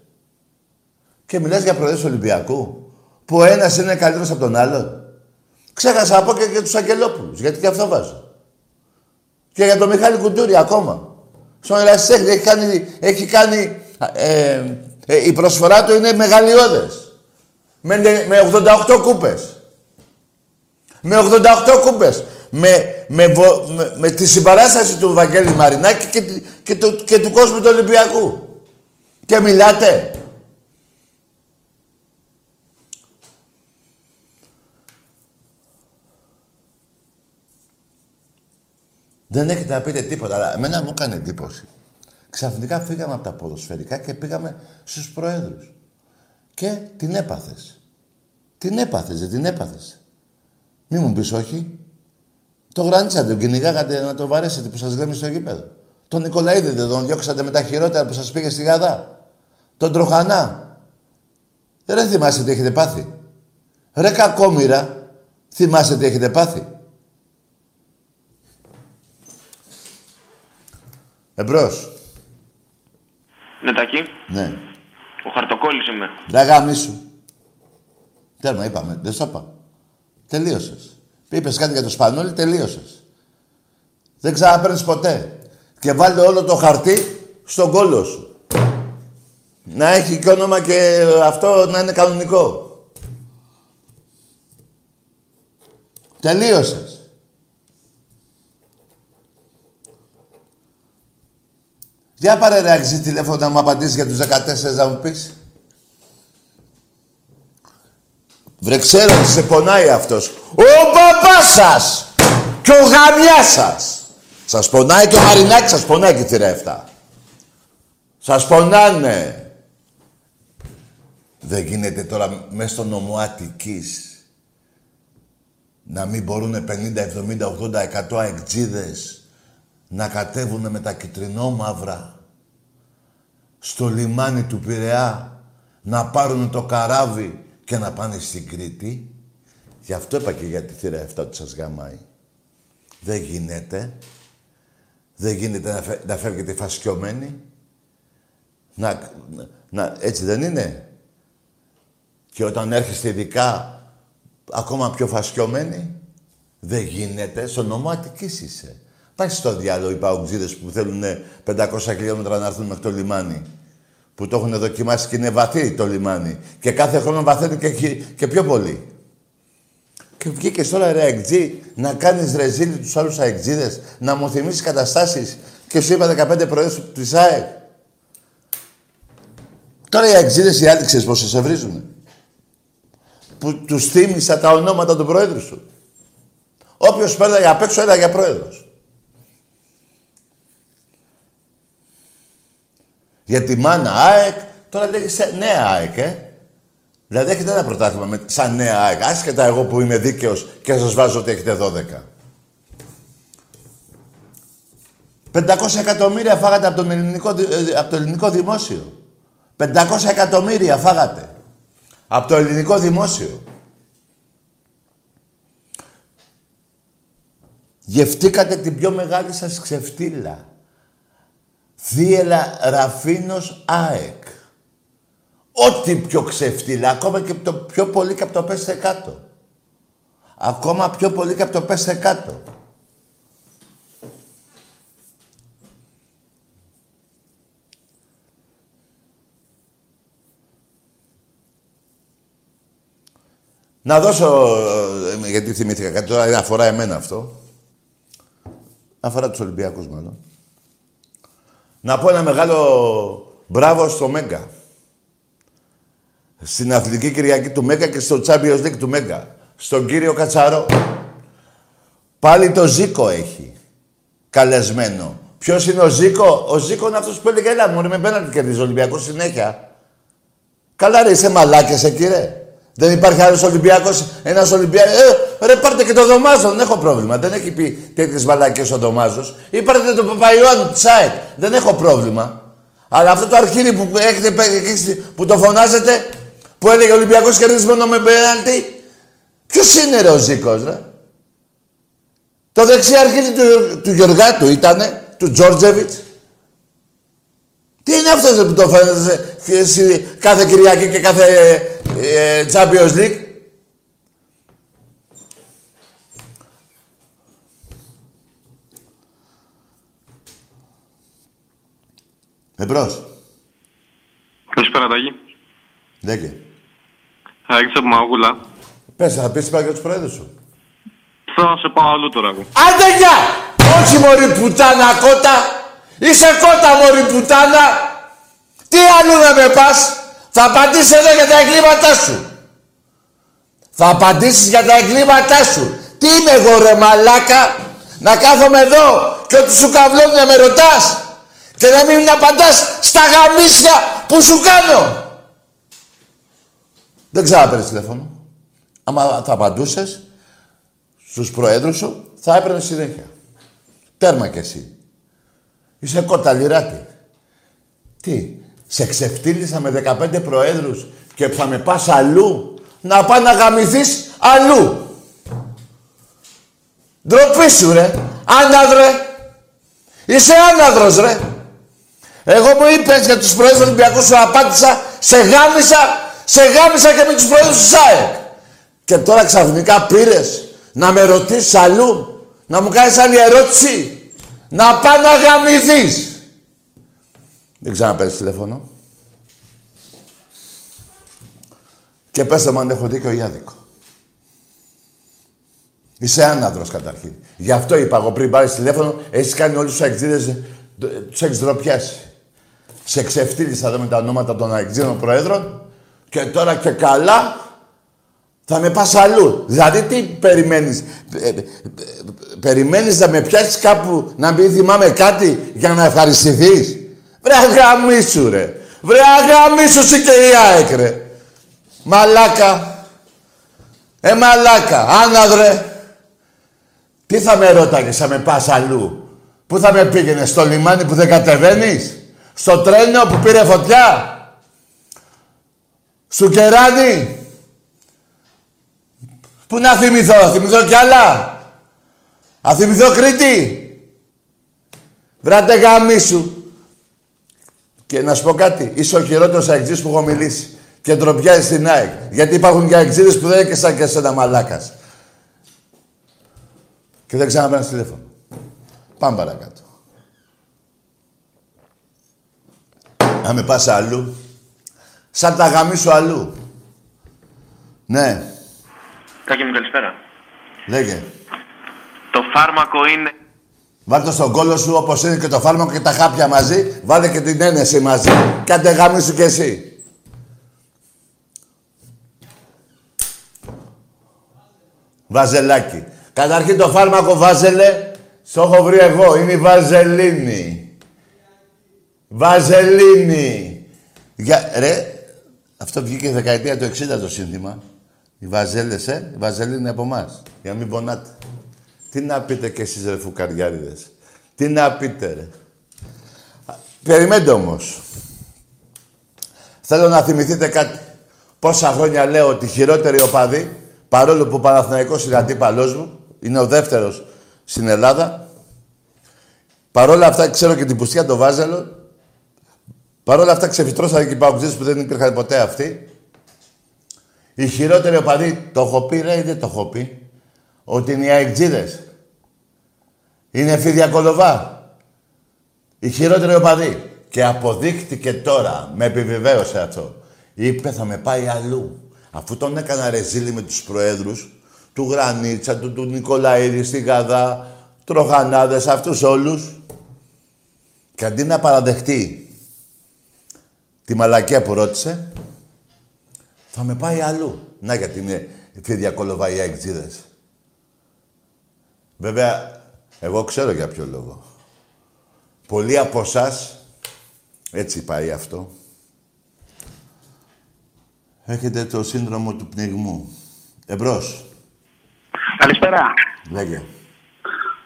Και μιλάς για προέδρους Ολυμπιακού. Που ο ένας είναι καλύτερος από τον άλλον. Ξέχασα από και για τους Αγγελόπουλους, γιατί και αυτό βάζω. Και για τον Μιχάλη Κουντούρη ακόμα. Στον Ερασιτέχνη έχει κάνει, έχει κάνει ε, ε, η προσφορά του είναι μεγαλειώδες. Με, με 88 κούπες. Με 88 κούπες. Με, με, με, με, τη συμπαράσταση του Βαγγέλη Μαρινάκη και, και, του, και του κόσμου του Ολυμπιακού. Και μιλάτε. Δεν έχετε να πείτε τίποτα, αλλά εμένα μου έκανε εντύπωση. Ξαφνικά φύγαμε από τα ποδοσφαιρικά και πήγαμε στους προέδρους. Και την έπαθες. Την έπαθες, δεν την έπαθες. Μη μου πεις όχι. Το γρανίσατε, τον κυνηγάγατε να το βαρέσετε που σας λέμε στο γήπεδο. Τον Νικολαίδη δεν τον διώξατε με τα χειρότερα που σας πήγε στη Γαδά. Τον Τροχανά. Δεν θυμάστε τι έχετε πάθει. Ρε κακόμοιρα, θυμάστε τι έχετε πάθει. Εμπρός. Ναι, τακί. Ναι. Ο χαρτοκόλλης είμαι. Δεν γάμι σου. Τέρμα, είπαμε. Δεν σ' είπα. Τελείωσες. Είπες κάτι για το Σπανούλι, τελείωσες. Δεν ξαναπαίρνεις ποτέ. Και βάλτε όλο το χαρτί στον κόλλο σου. Να έχει και όνομα και αυτό να είναι κανονικό. Τελείωσες. Για πάρε ρε αξί τηλέφωνο να μου απαντήσεις για τους 14 να μου πεις. Βρε ξέρω ότι σε πονάει αυτός. Ο παπάς σας! Και ο γαμιάς σας! Σας πονάει και ο Μαρινάκης σας πονάει και τη ρεύτα. Σας πονάνε. Δεν γίνεται τώρα μέσα στο νομό Αττικής να μην μπορούν 50, 70, 80, 100 αεκτζίδες να κατέβουν με τα κυτρινόμαυρα στο λιμάνι του Πειραιά να πάρουν το καράβι και να πάνε στην Κρήτη. Γι' αυτό είπα και για τη θύρα 7 ότι σας γαμάει. Δεν γίνεται. Δεν γίνεται να, φε, να φεύγετε φασκιωμένοι. Να, να, έτσι δεν είναι; Και όταν έρχεστε ειδικά ακόμα πιο φασκιωμένοι. Δεν γίνεται. Στο νομό Αττικής είσαι. Πάει στο διάλογο οι παουτζίδες που θέλουν 500 χιλιόμετρα να έρθουν μέχρι το λιμάνι. Που το έχουν δοκιμάσει και είναι βαθύ το λιμάνι. Και κάθε χρόνο βαθαίνει και, και πιο πολύ. Και βγήκες τώρα ρε αεκτζή να κάνεις ρεζίλι τους άλλους αεκτζίδες, να μου θυμίσεις καταστάσεις και σου είπα 15 προέδρους του ΙΣΑΕ. Τώρα οι αεκτζίδες οι άλλοι ξέρεις πώς σε βρίζουν. Που τους θύμισα τα ονόματα του προέδρου σου. Όποιος πέρναγε απ' έξω έλεγε για Για τη μάνα ΑΕΚ, τώρα λέγει σε νέα ΑΕΚ, ε. Δηλαδή έχετε ένα πρωτάθλημα με, σαν νέα ΑΕΚ. Άσχετα εγώ που είμαι δίκαιος και σας βάζω ότι έχετε 12. 500 εκατομμύρια φάγατε από, τον ελληνικό, ε, από το ελληνικό δημόσιο. 500 εκατομμύρια φάγατε. Από το ελληνικό δημόσιο. Γευτήκατε την πιο μεγάλη σας ξεφτύλα. Θύελα Ραφίνος ΑΕΚ. Ό,τι πιο ξεφτύλα, ακόμα και το πιο πολύ και από το πέστε κάτω. Ακόμα πιο πολύ και από το πέστε κάτω. Να δώσω, ε, γιατί θυμήθηκα κάτι τώρα, αφορά εμένα αυτό. Αφορά τους Ολυμπιακούς μάλλον. Να πω ένα μεγάλο μπράβο στο Μέγκα. Στην Αθλητική Κυριακή του Μέγκα και στο Champions League του Μέγκα. Στον κύριο Κατσαρό. Πάλι το Ζήκο έχει καλεσμένο. Ποιος είναι ο Ζήκο, ο Ζήκο είναι αυτός που έλεγε Ελά, μου με πέναντι κερδίζει Ολυμπιακός συνέχεια. Καλά, ρε, είσαι μαλάκια, κύριε. Δεν υπάρχει άλλος Ολυμπιακός, ένας Ολυμπιακός. Ε, ρε, πάρτε και το Δωμάζο, δεν έχω πρόβλημα. Δεν έχει πει τέτοιες μαλακές ο Δωμάζος. Ή πάρτε τον Παπαϊωάννου τη ΣΑΕΚ. Δεν έχω πρόβλημα. Αλλά αυτό το αρχίδι που έχετε πέ- εκεί που το φωνάζετε, που έλεγε ο Ολυμπιακός κερδίζει μόνο με πέναλτι, ποιος είναι ρε ο Ζήκος, ρε; Το δεξί αρχίδι του, του Γεωργάτου ήτανε, του Τζόρτζεβιτς. Τι είναι αυτός ρε, που το φαίνεται κάθε Κυριακή και κάθε ε, Champions League. Εμπρός. Καλησπέρα, Τάκη. Λέγε. Άκης από Μαγούλα. Πες, θα πεις πάλι για τους πρόεδρους σου. Θα σε πάω αλλού τώρα εγώ. Άντε γεια! Όχι μωρή πουτάνα κότα! Είσαι κότα μωρή πουτάνα! Τι αλλού να με πας! Θα απαντήσεις εδώ για τα εγκλήματά σου! Θα απαντήσεις για τα εγκλήματά σου! Τι είμαι εγώ ρε μαλάκα! Να κάθομαι εδώ και ότι σου καβλώνουν να με ρωτάς! Και να μην απαντάς στα γαμίσια που σου κάνω! Δεν ξέρω να παίρνεις τηλέφωνο. Άμα θα απαντούσες, στους προέδρους σου, θα έπαιρνες συνέχεια. Τέρμα κι εσύ. Είσαι κοταλιράτη. Τι, σε ξεφτύλισα με 15 προέδρους και θα με πας αλλού, να πά να γαμηθείς αλλού. Ντροπή σου, ρε. Άναδρε. Είσαι άναδρος, ρε. Εγώ μου είπες για τους προέδρους Ολυμπιακούς σου απάντησα, σε γάμισα, σε γάμισα και με τους προέδρους του ΣΑΕΚ. Και τώρα ξαφνικά πήρες να με ρωτήσεις αλλού, να μου κάνεις άλλη ερώτηση, να πάει να γαμηθείς. Δεν ξέρω να παίρνεις τηλέφωνο. Και πέστε μου αν έχω δίκιο ή άδικο. Είσαι άναδρος καταρχήν. Γι' αυτό είπα εγώ πριν πάρεις τηλέφωνο, έχεις κάνει όλους τους αεξίδες, τους έχεις ντροπιάσει. Σε ξεφτύλισα εδώ με τα ονόματα των αεξίδων προέδρων και τώρα και καλά θα με πας αλλού. Δηλαδή τι περιμένεις. Ε, ε, ε, περιμένεις να με πιάσεις κάπου να μην θυμάμαι κάτι για να ευχαριστηθείς; Βρε αγαμίσου ρε. Βρε αγαμίσου εσύ και η ΑΕΚ ρε. Μαλάκα. Ε μαλάκα. Άναδρε. Τι θα με ρώταγες θα με πας αλλού; Πού θα με πήγαινες στο λιμάνι που δεν κατεβαίνεις; Στο τρένο που πήρε φωτιά; Σου κεράνι. Πού να θυμηθώ, να θυμηθώ κι άλλα; Να θυμηθώ Κρήτη. Βράτε γάμισου. Και να σου πω κάτι, είσαι ο χειρότερος αεξής που έχω μιλήσει. Και ντροπιάζει στην ΑΕΚ. Γιατί υπάρχουν και αεξίδες που δεν είναι και σαν και εσένα μαλάκας. Και δεν ξαναπαίρνεις τηλέφωνο. Πάμε παρακάτω. Να με πας αλλού. Σαν τα γαμίσου αλλού. Ναι. Τάκη μου, καλησπέρα. Λέγε. Το φάρμακο είναι... Βάλτε το στον κόλο σου όπως είναι και το φάρμακο και τα χάπια μαζί. Βάλε και την ένεση μαζί. Κάντε γάμι σου κι εσύ. Βαζελάκι. Καταρχήν το φάρμακο βάζελε, στο έχω βρει εγώ. Είναι η βαζελίνη. Βαζελίνη. Για, ρε, αυτό βγήκε δεκαετία του 60 το σύνθημα. Οι βαζέλες, ε, η βαζελίνη είναι από εμάς. Για να μην πονάτε. Τι να πείτε κι εσείς ρε φουκαριάριδες; Τι να πείτε ρε; Περιμένετε όμως. Θέλω να θυμηθείτε κάτι. Πόσα χρόνια λέω ότι χειρότερη οπαδή, παρόλο που ο Παναθηναϊκός είναι αντίπαλός μου, είναι ο δεύτερος στην Ελλάδα. Παρόλα αυτά ξέρω και την πουστιά το Βάζελο. Παρόλα αυτά ξεφυτρώσατε και οι παγκοσμίες που δεν υπήρχαν ποτέ αυτοί. Η χειρότερη οπαδή, το έχω πει ρε ή δεν το έχω πει, ότι είναι οι αεκτζίδες. Είναι φίδια κολοβά. Η χειρότερη οπαδή. Και αποδείχτηκε τώρα, με επιβεβαίωσε αυτό. Είπε θα με πάει αλλού. Αφού τον έκανα ρεζίλη με τους προέδρους, του Γρανίτσα, του, του Νικολαίδη στη Γαδά, τροχανάδες, αυτούς όλους. Και αντί να παραδεχτεί τη μαλακία που ρώτησε, θα με πάει αλλού. Να γιατί είναι φίδια κολοβά οι αεκτζίδες. Βέβαια, εγώ ξέρω για ποιο λόγο. Πολλοί από εσάς έτσι πάει αυτό. Έχετε το σύνδρομο του πνιγμού. Εμπρός. Καλησπέρα. Λέγε.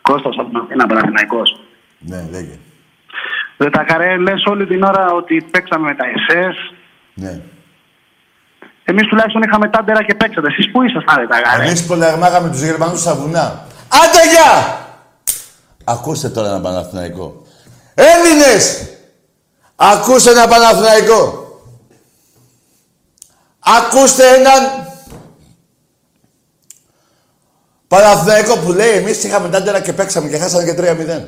Κώστας από την Αθήνα, Παναθηναϊκός. Ναι, λέγε. Ρε τα καρέ, λες όλη την ώρα ότι παίξαμε με τα SS. Ναι. Εμείς τουλάχιστον είχαμε τάντερα και παίξατε. Εσείς πού ήσασταν ρε τα καρέ. Εμείς πολεμάγαμε τους Γερμανούς στα βουνά. Άντε γεια! Ακούστε τώρα ένα Παναθηναϊκό. Έλληνες! Ακούστε ένα Παναθηναϊκό. Ακούστε έναν Παναθηναϊκό που λέει εμείς είχαμε τάντερα και παίξαμε και χάσαμε και 3-0.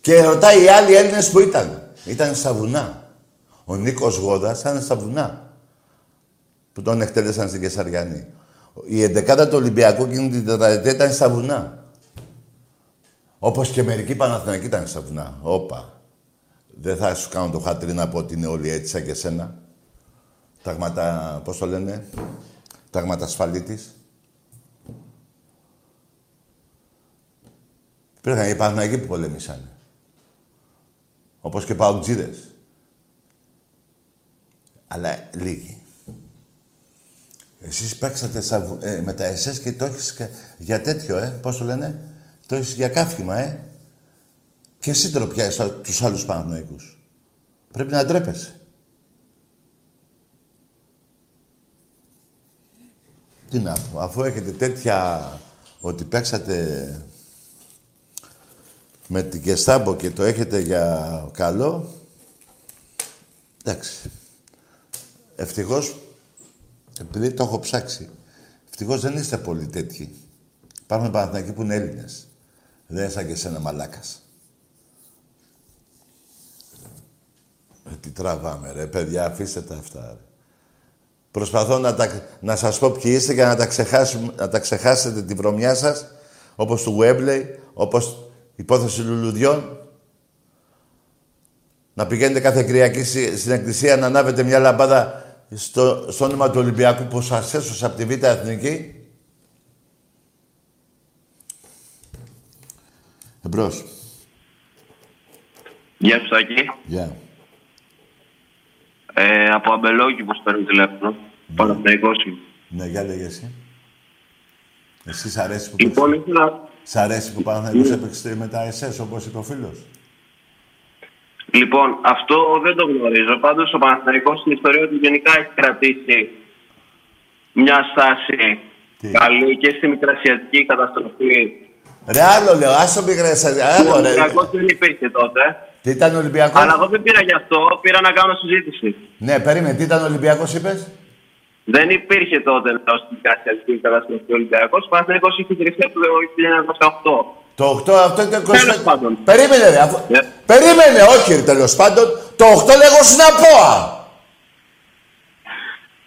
Και ρωτάει οι άλλοι Έλληνες που ήταν. Ήταν στα βουνά. Ο Νίκος Γόδας ήταν στα βουνά. Που τον εκτέλεσαν στην Κεσαριανή. Η εντεκάδα του Ολυμπιακού εκείνη την τετραετία ήταν στα βουνά. Όπως και μερικοί Παναθηναϊκοί ήταν στα βουνά. Όπα. Δεν θα σου κάνω το χατρί να πω ότι είναι όλοι έτσι σαν και σένα. Ταγματα, πώς το λένε, ταγματα ασφαλίτης. Υπήρχαν οι Παναθηναϊκοί που πολέμησαν. Όπως και παουτζίδες. Αλλά λίγοι. Εσείς παίξατε στα, βου- ε, με τα εσές και το έχεις κα- για τέτοιο, ε. Πώς το λένε. Το έχεις για κάφημα, ε. Και εσύ τροπιάζεις τα- τους άλλους Παναθηναϊκούς. Πρέπει να ντρέπεσαι. Τι να πω, αφού έχετε τέτοια... Ότι παίξατε με την Κεστάμπο και το έχετε για καλό, εντάξει. Ευτυχώς, επειδή το έχω ψάξει, ευτυχώς δεν είστε πολύ τέτοιοι. Υπάρχουν Παναθηναϊκοί που είναι Έλληνες. Δεν είναι σαν και εσένα μαλάκας. Ε, τι τραβάμε ρε, παιδιά, αφήστε τα αυτά. Ρε. Προσπαθώ να, τα, να σας πω ποιοι είστε και να τα, ξεχάσουμε, να τα ξεχάσετε τη βρωμιά σας, όπως του Webley, όπως υπόθεση λουλουδιών. Να πηγαίνετε κάθε Κυριακή στη- στην εκκλησία να ανάβετε μια λαμπάδα στο, στο όνομα του Ολυμπιακού που σας έσωσε από τη Β' Εθνική. Εμπρός. Γεια σου, Σάκη. Γεια. Ε, από αμπελόκι που σου παίρνω τηλέφωνο. Παναθηναϊκός είμαι. Ναι, για λέγε εσύ. Εσύ σ' αρέσει που Λοιπόν, παίξεις. ήθελα... Σ' αρέσει που Παναθηναϊκός έπαιξε με τα SS, όπως είπε ο φίλος. Λοιπόν, αυτό δεν το γνωρίζω. Πάντως, ο Παναθηναϊκός στην ιστορία του γενικά έχει κρατήσει μια στάση καλή και στη μικρασιατική καταστροφή. Ρε άλλο λέω, άσο πηγρές, Ο άλλο ρε. Ολυμπιακός δεν υπήρχε τότε. Τι ήταν Ολυμπιακός; Αλλά εγώ δεν πήρα γι' αυτό, πήρα να κάνω συζήτηση. Ναι, περίμενε, τι ήταν Ολυμπιακός είπες; Δεν υπήρχε τότε λέω, στην μικρασιατική καταστροφή ο Ολυμπιακός. Ο Παναθηναϊκός είχε ιδρυθεί από το 1918. Το 8 αυτό ήταν 20. Τέλος πάντων. Περίμενε ρε. Αφού... Ναι. Περίμενε, όχι ρε, τέλος πάντων. Το 8 λέγω στην ΑΠΟΑ.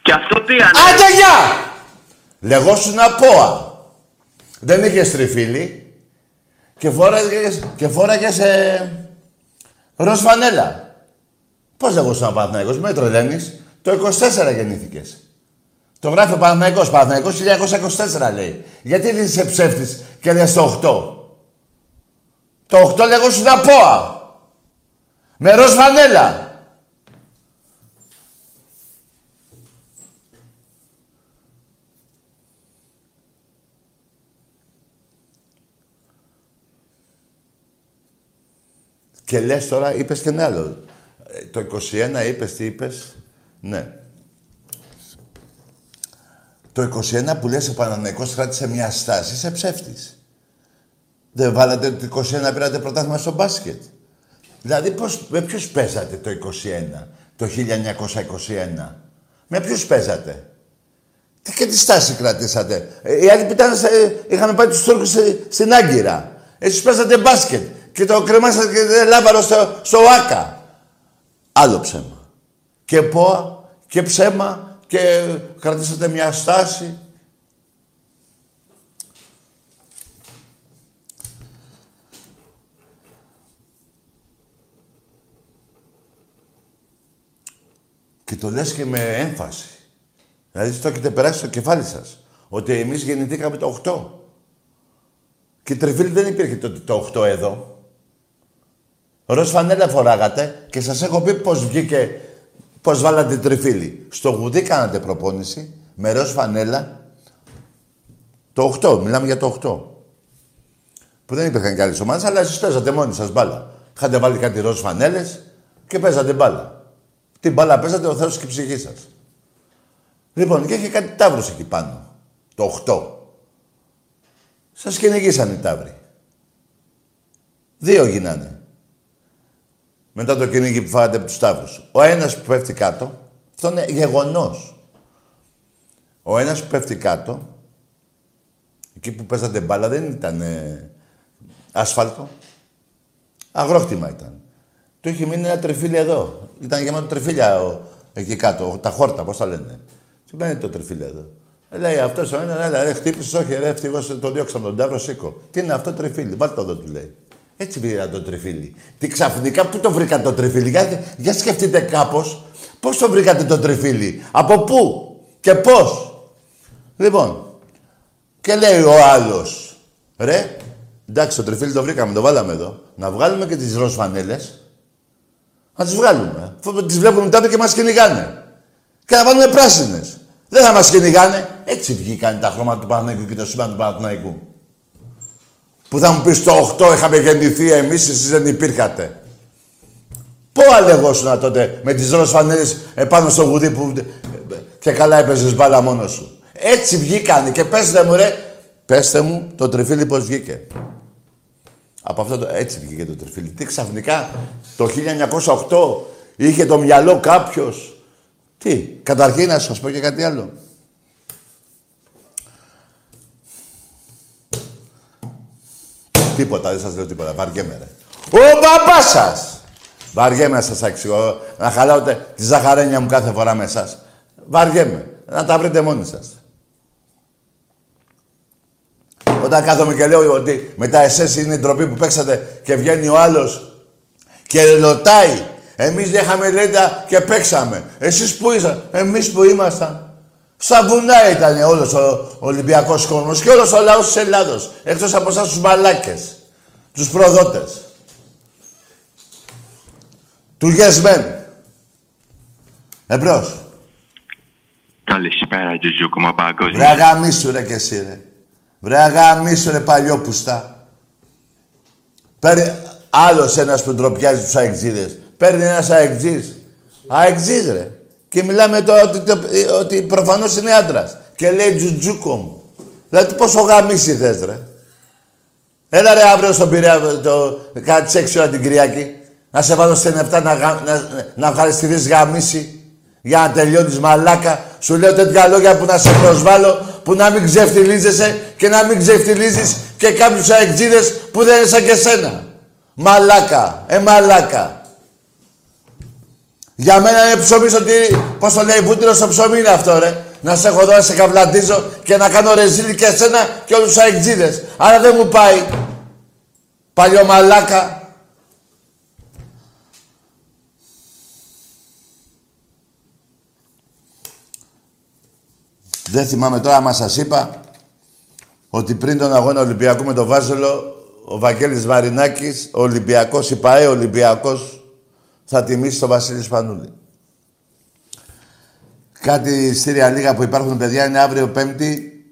Και αυτό τι αν Άντε γεια! Λεγόσουν ΑΠΟΑ. Δεν είχες τριφύλι και φόραγες, και φόραγες ε, ροζ φανέλα. Πώς λεγόσουν Παναθηναϊκός, με τρελαίνεις; Το 24 γεννήθηκες. Το γράφει ο Παναθηναϊκός. Παναθηναϊκός 1924 λέει. Γιατί δεν είσαι ψεύτης και λες το 8. Το 8 λεγόσουν ΑΠΟΑ. Με ροζ φανέλα. Και λες τώρα, είπες και ένα άλλο. Ε, Το 21 είπες, τι είπες; Ναι. Το 21 που λες ο Παναναϊκός κράτησε μια στάση, είσαι ψεύτης. Δεν βάλατε το 21 πήρατε πρωτάθλημα στο μπάσκετ. Δηλαδή, πώς, με ποιους παίζατε το 21, το 1921. Με ποιους παίζατε; Τι και τι στάση κρατήσατε; Ε, οι άλλοι που ήταν, σε- είχαμε πάει τους Τούρκους σε- στην Άγκυρα. Εσείς παίζατε μπάσκετ και το κρεμάσατε και δεν λάβαρο στο, στο ΆΚΑ. Άλλο ψέμα. Και ΠΟΑ και ψέμα και κρατήσατε μια στάση. Και το λες και με έμφαση. Δηλαδή το έχετε περάσει στο κεφάλι σας. Ότι εμείς γεννηθήκαμε το 8. Και τριφύλι δεν υπήρχε τότε το 8 εδώ. Ροζ φανέλα φοράγατε και σας έχω πει πώς βγήκε, πώς βάλατε τριφύλι. Στο γουδί κάνατε προπόνηση με ροζ φανέλα. Το 8, μιλάμε για το 8. Που δεν υπήρχαν κι άλλες ομάδες, αλλά εσείς παίζατε μόνοι σας μπάλα. Είχατε βάλει κάτι ροζ φανέλες και παίζατε μπάλα. Την μπάλα παίζατε ο Θεός και η ψυχή σας. Λοιπόν, και είχε κάτι τάβρος εκεί πάνω. Το 8. Σας κυνηγήσαν οι τάβροι. Δύο γίνανε. Μετά το κυνήγι που φάγατε από τους τάβρους. Ο ένας που πέφτει κάτω, αυτό είναι γεγονός. Ο ένας που πέφτει κάτω, εκεί που παίζατε μπάλα δεν ήταν ε, ασφάλτο. Αγρόκτημα ήταν. Του είχε μείνει ένα τριφύλι εδώ. Ήταν γεμάτο τριφύλια ο, εκεί κάτω, τα χόρτα, πώς τα λένε. Τι μένει το τριφύλι εδώ. Ε, λέει αυτός ο ένας, έλα, ρε, χτύπησες, όχι, ρε, ευτυχώς το διώξα τον τάβρο, σήκω. Τι είναι αυτό τριφύλι, βάλτε το εδώ, του λέει. Έτσι πήρα το τριφύλι. Τι ξαφνικά, πού το βρήκατε το τριφύλι, για, για σκεφτείτε κάπως, πώς το βρήκατε το τριφύλι, από πού και πώς. Λοιπόν, και λέει ο άλλος, ρε, εντάξει, το τριφύλι το βρήκαμε, το βάλαμε εδώ. Να βγάλουμε και τις ροζ φανέλες. Να τις βγάλουμε. Αφού τις βλέπουμε μετά και μας κυνηγάνε. Και να βάλουμε πράσινες. Δεν θα μας κυνηγάνε. Έτσι βγήκαν τα χρώματα του Παναθηναϊκού και το σύμπαν του Παναθηναϊκού. Που θα μου πεις το 8 είχαμε γεννηθεί εμείς, εσείς δεν υπήρχατε. Πού αλεγόσουν τότε με τις ροζ φανέλες επάνω στο γουδί που και καλά έπαιζες μπάλα μόνος σου. Έτσι βγήκανε και πέστε μου ρε, πέστε μου το τριφύλι πώς βγήκε. Από αυτό το, έτσι βγήκε το τριφύλι. Τι ξαφνικά το 1908 είχε το μυαλό κάποιος. Τι, καταρχήν να σας πω και κάτι άλλο. Τίποτα, δεν σας λέω τίποτα. Βαριέμαι ρε. Ο μπαμπάς σας! Βαριέμαι να σας εξηγώ. Να χαλάω τη ζαχαρένια μου κάθε φορά με εσάς. Βαριέμαι. Να τα βρείτε μόνοι σας. Όταν κάθομαι και λέω ότι μετά εσές είναι η ντροπή που παίξατε και βγαίνει ο άλλος και ρωτάει. Εμείς δεν είχαμε λέντα και παίξαμε. Εσείς που ήσασταν. Εμείς που ήμασταν. Στα βουνά ήταν όλος ο Ολυμπιακός κόσμος και όλος ο λαός της Ελλάδος. Εκτός από εσάς τους μαλάκες. Τους προδότες. Του yes men. Εμπρός. Καλησπέρα, Τζουτζούκο Μαπάκος. Βρε αγαμίσου ρε και εσύ ρε. Βρε αγαμίσου ρε παλιόπουστα. Παίρνει άλλος ένας που ντροπιάζει τους αεξίδες. Παίρνει ένας αεξής. Αεξής ρε. Και μιλάμε τώρα ότι, ότι προφανώς είναι άντρας. Και λέει τζουτζούκο μου. Δηλαδή πόσο γαμίσι θες ρε. Έλα ρε αύριο στον Πειραιά, το, κάτι 6 ώρα την Κυριακή. Να σε βάλω στην 7 να, να, να, να γαμίση. Για να τελειώνεις μαλάκα. Σου λέω τέτοια λόγια που να σε προσβάλλω, που να μην ξεφτιλίζεσαι και να μην ξεφτιλίζεις και κάποιους αεκτζίδες που δεν είναι σαν και σένα. Μαλάκα. Ε, μαλάκα. Για μένα είναι ψωμί στο τυρί. Πώς το λέει, βούτυρο στο ψωμί είναι αυτό, ρε. Να σε έχω εδώ, να σε καβλαντίζω και να κάνω ρεζίλι και εσένα και όλους τους αεκτζίδες. Άρα δεν μου πάει. Παλιωμαλάκα. Δεν θυμάμαι τώρα, μα σας είπα ότι πριν τον αγώνα Ολυμπιακού με τον Βάζελο, ο Βαγγέλης Βαρινάκης, ο Ολυμπιακός, η ΠαΕ Ολυμπιακός, θα τιμήσει τον Βασίλη Σπανούλη. Κάτι στήρια λίγα που υπάρχουν, παιδιά, είναι αύριο Πέμπτη.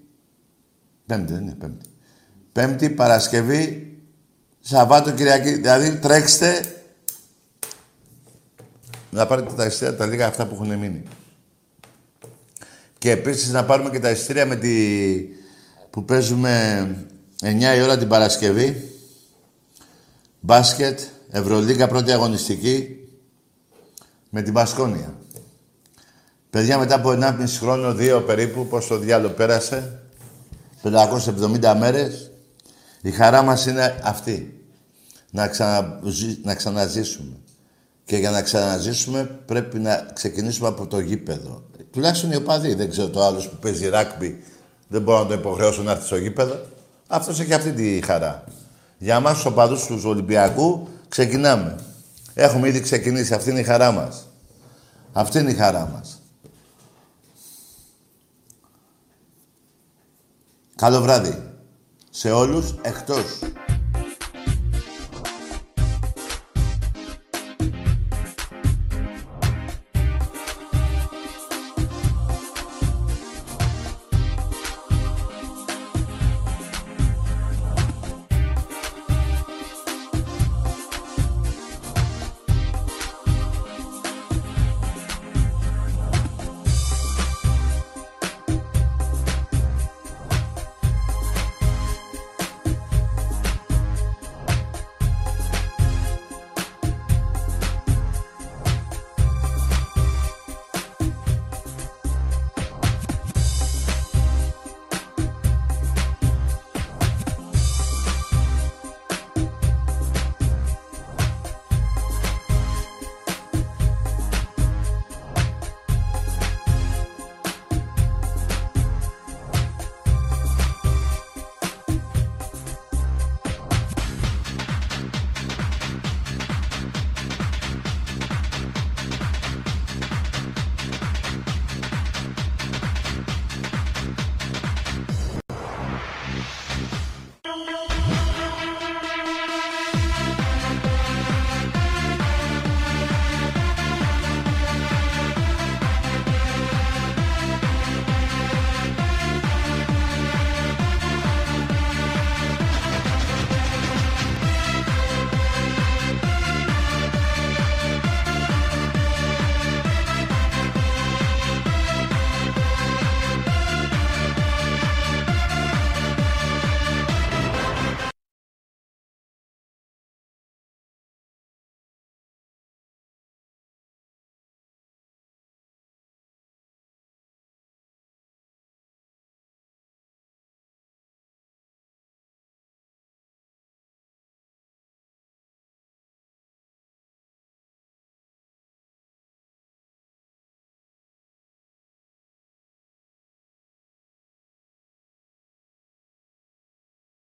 Πέμπτη, δεν είναι Πέμπτη. Πέμπτη, Παρασκευή, Σαββάτο, Κυριακή. Δηλαδή, τρέξτε να πάρετε τα ειστήρια τα λίγα αυτά που έχουν μείνει. Και επίσης να πάρουμε και τα ειστήρια με τη... που παίζουμε 9 η ώρα την Παρασκευή. Μπάσκετ, Ευρωλίγκα πρώτη αγωνιστική με την Πασκόνια. Παιδιά μετά από 1,5 χρόνο, δύο περίπου, πώς το διάλογο πέρασε, 570 μέρες, η χαρά μας είναι αυτή. Να, να ξαναζήσουμε. Και για να ξαναζήσουμε πρέπει να ξεκινήσουμε από το γήπεδο. Τουλάχιστον οι οπαδοί. Δεν ξέρω το άλλος που παίζει ράκμπι. Δεν μπορώ να το υποχρεώσω να έρθει στο γήπεδο. Αυτός έχει αυτή τη χαρά. Για εμά τους οπαδούς τους Ολυμπιακού ξεκινάμε. Έχουμε ήδη ξεκινήσει. Αυτή είναι η χαρά μας. Αυτή είναι η χαρά μας. Καλό βράδυ. Σε όλους εκτός.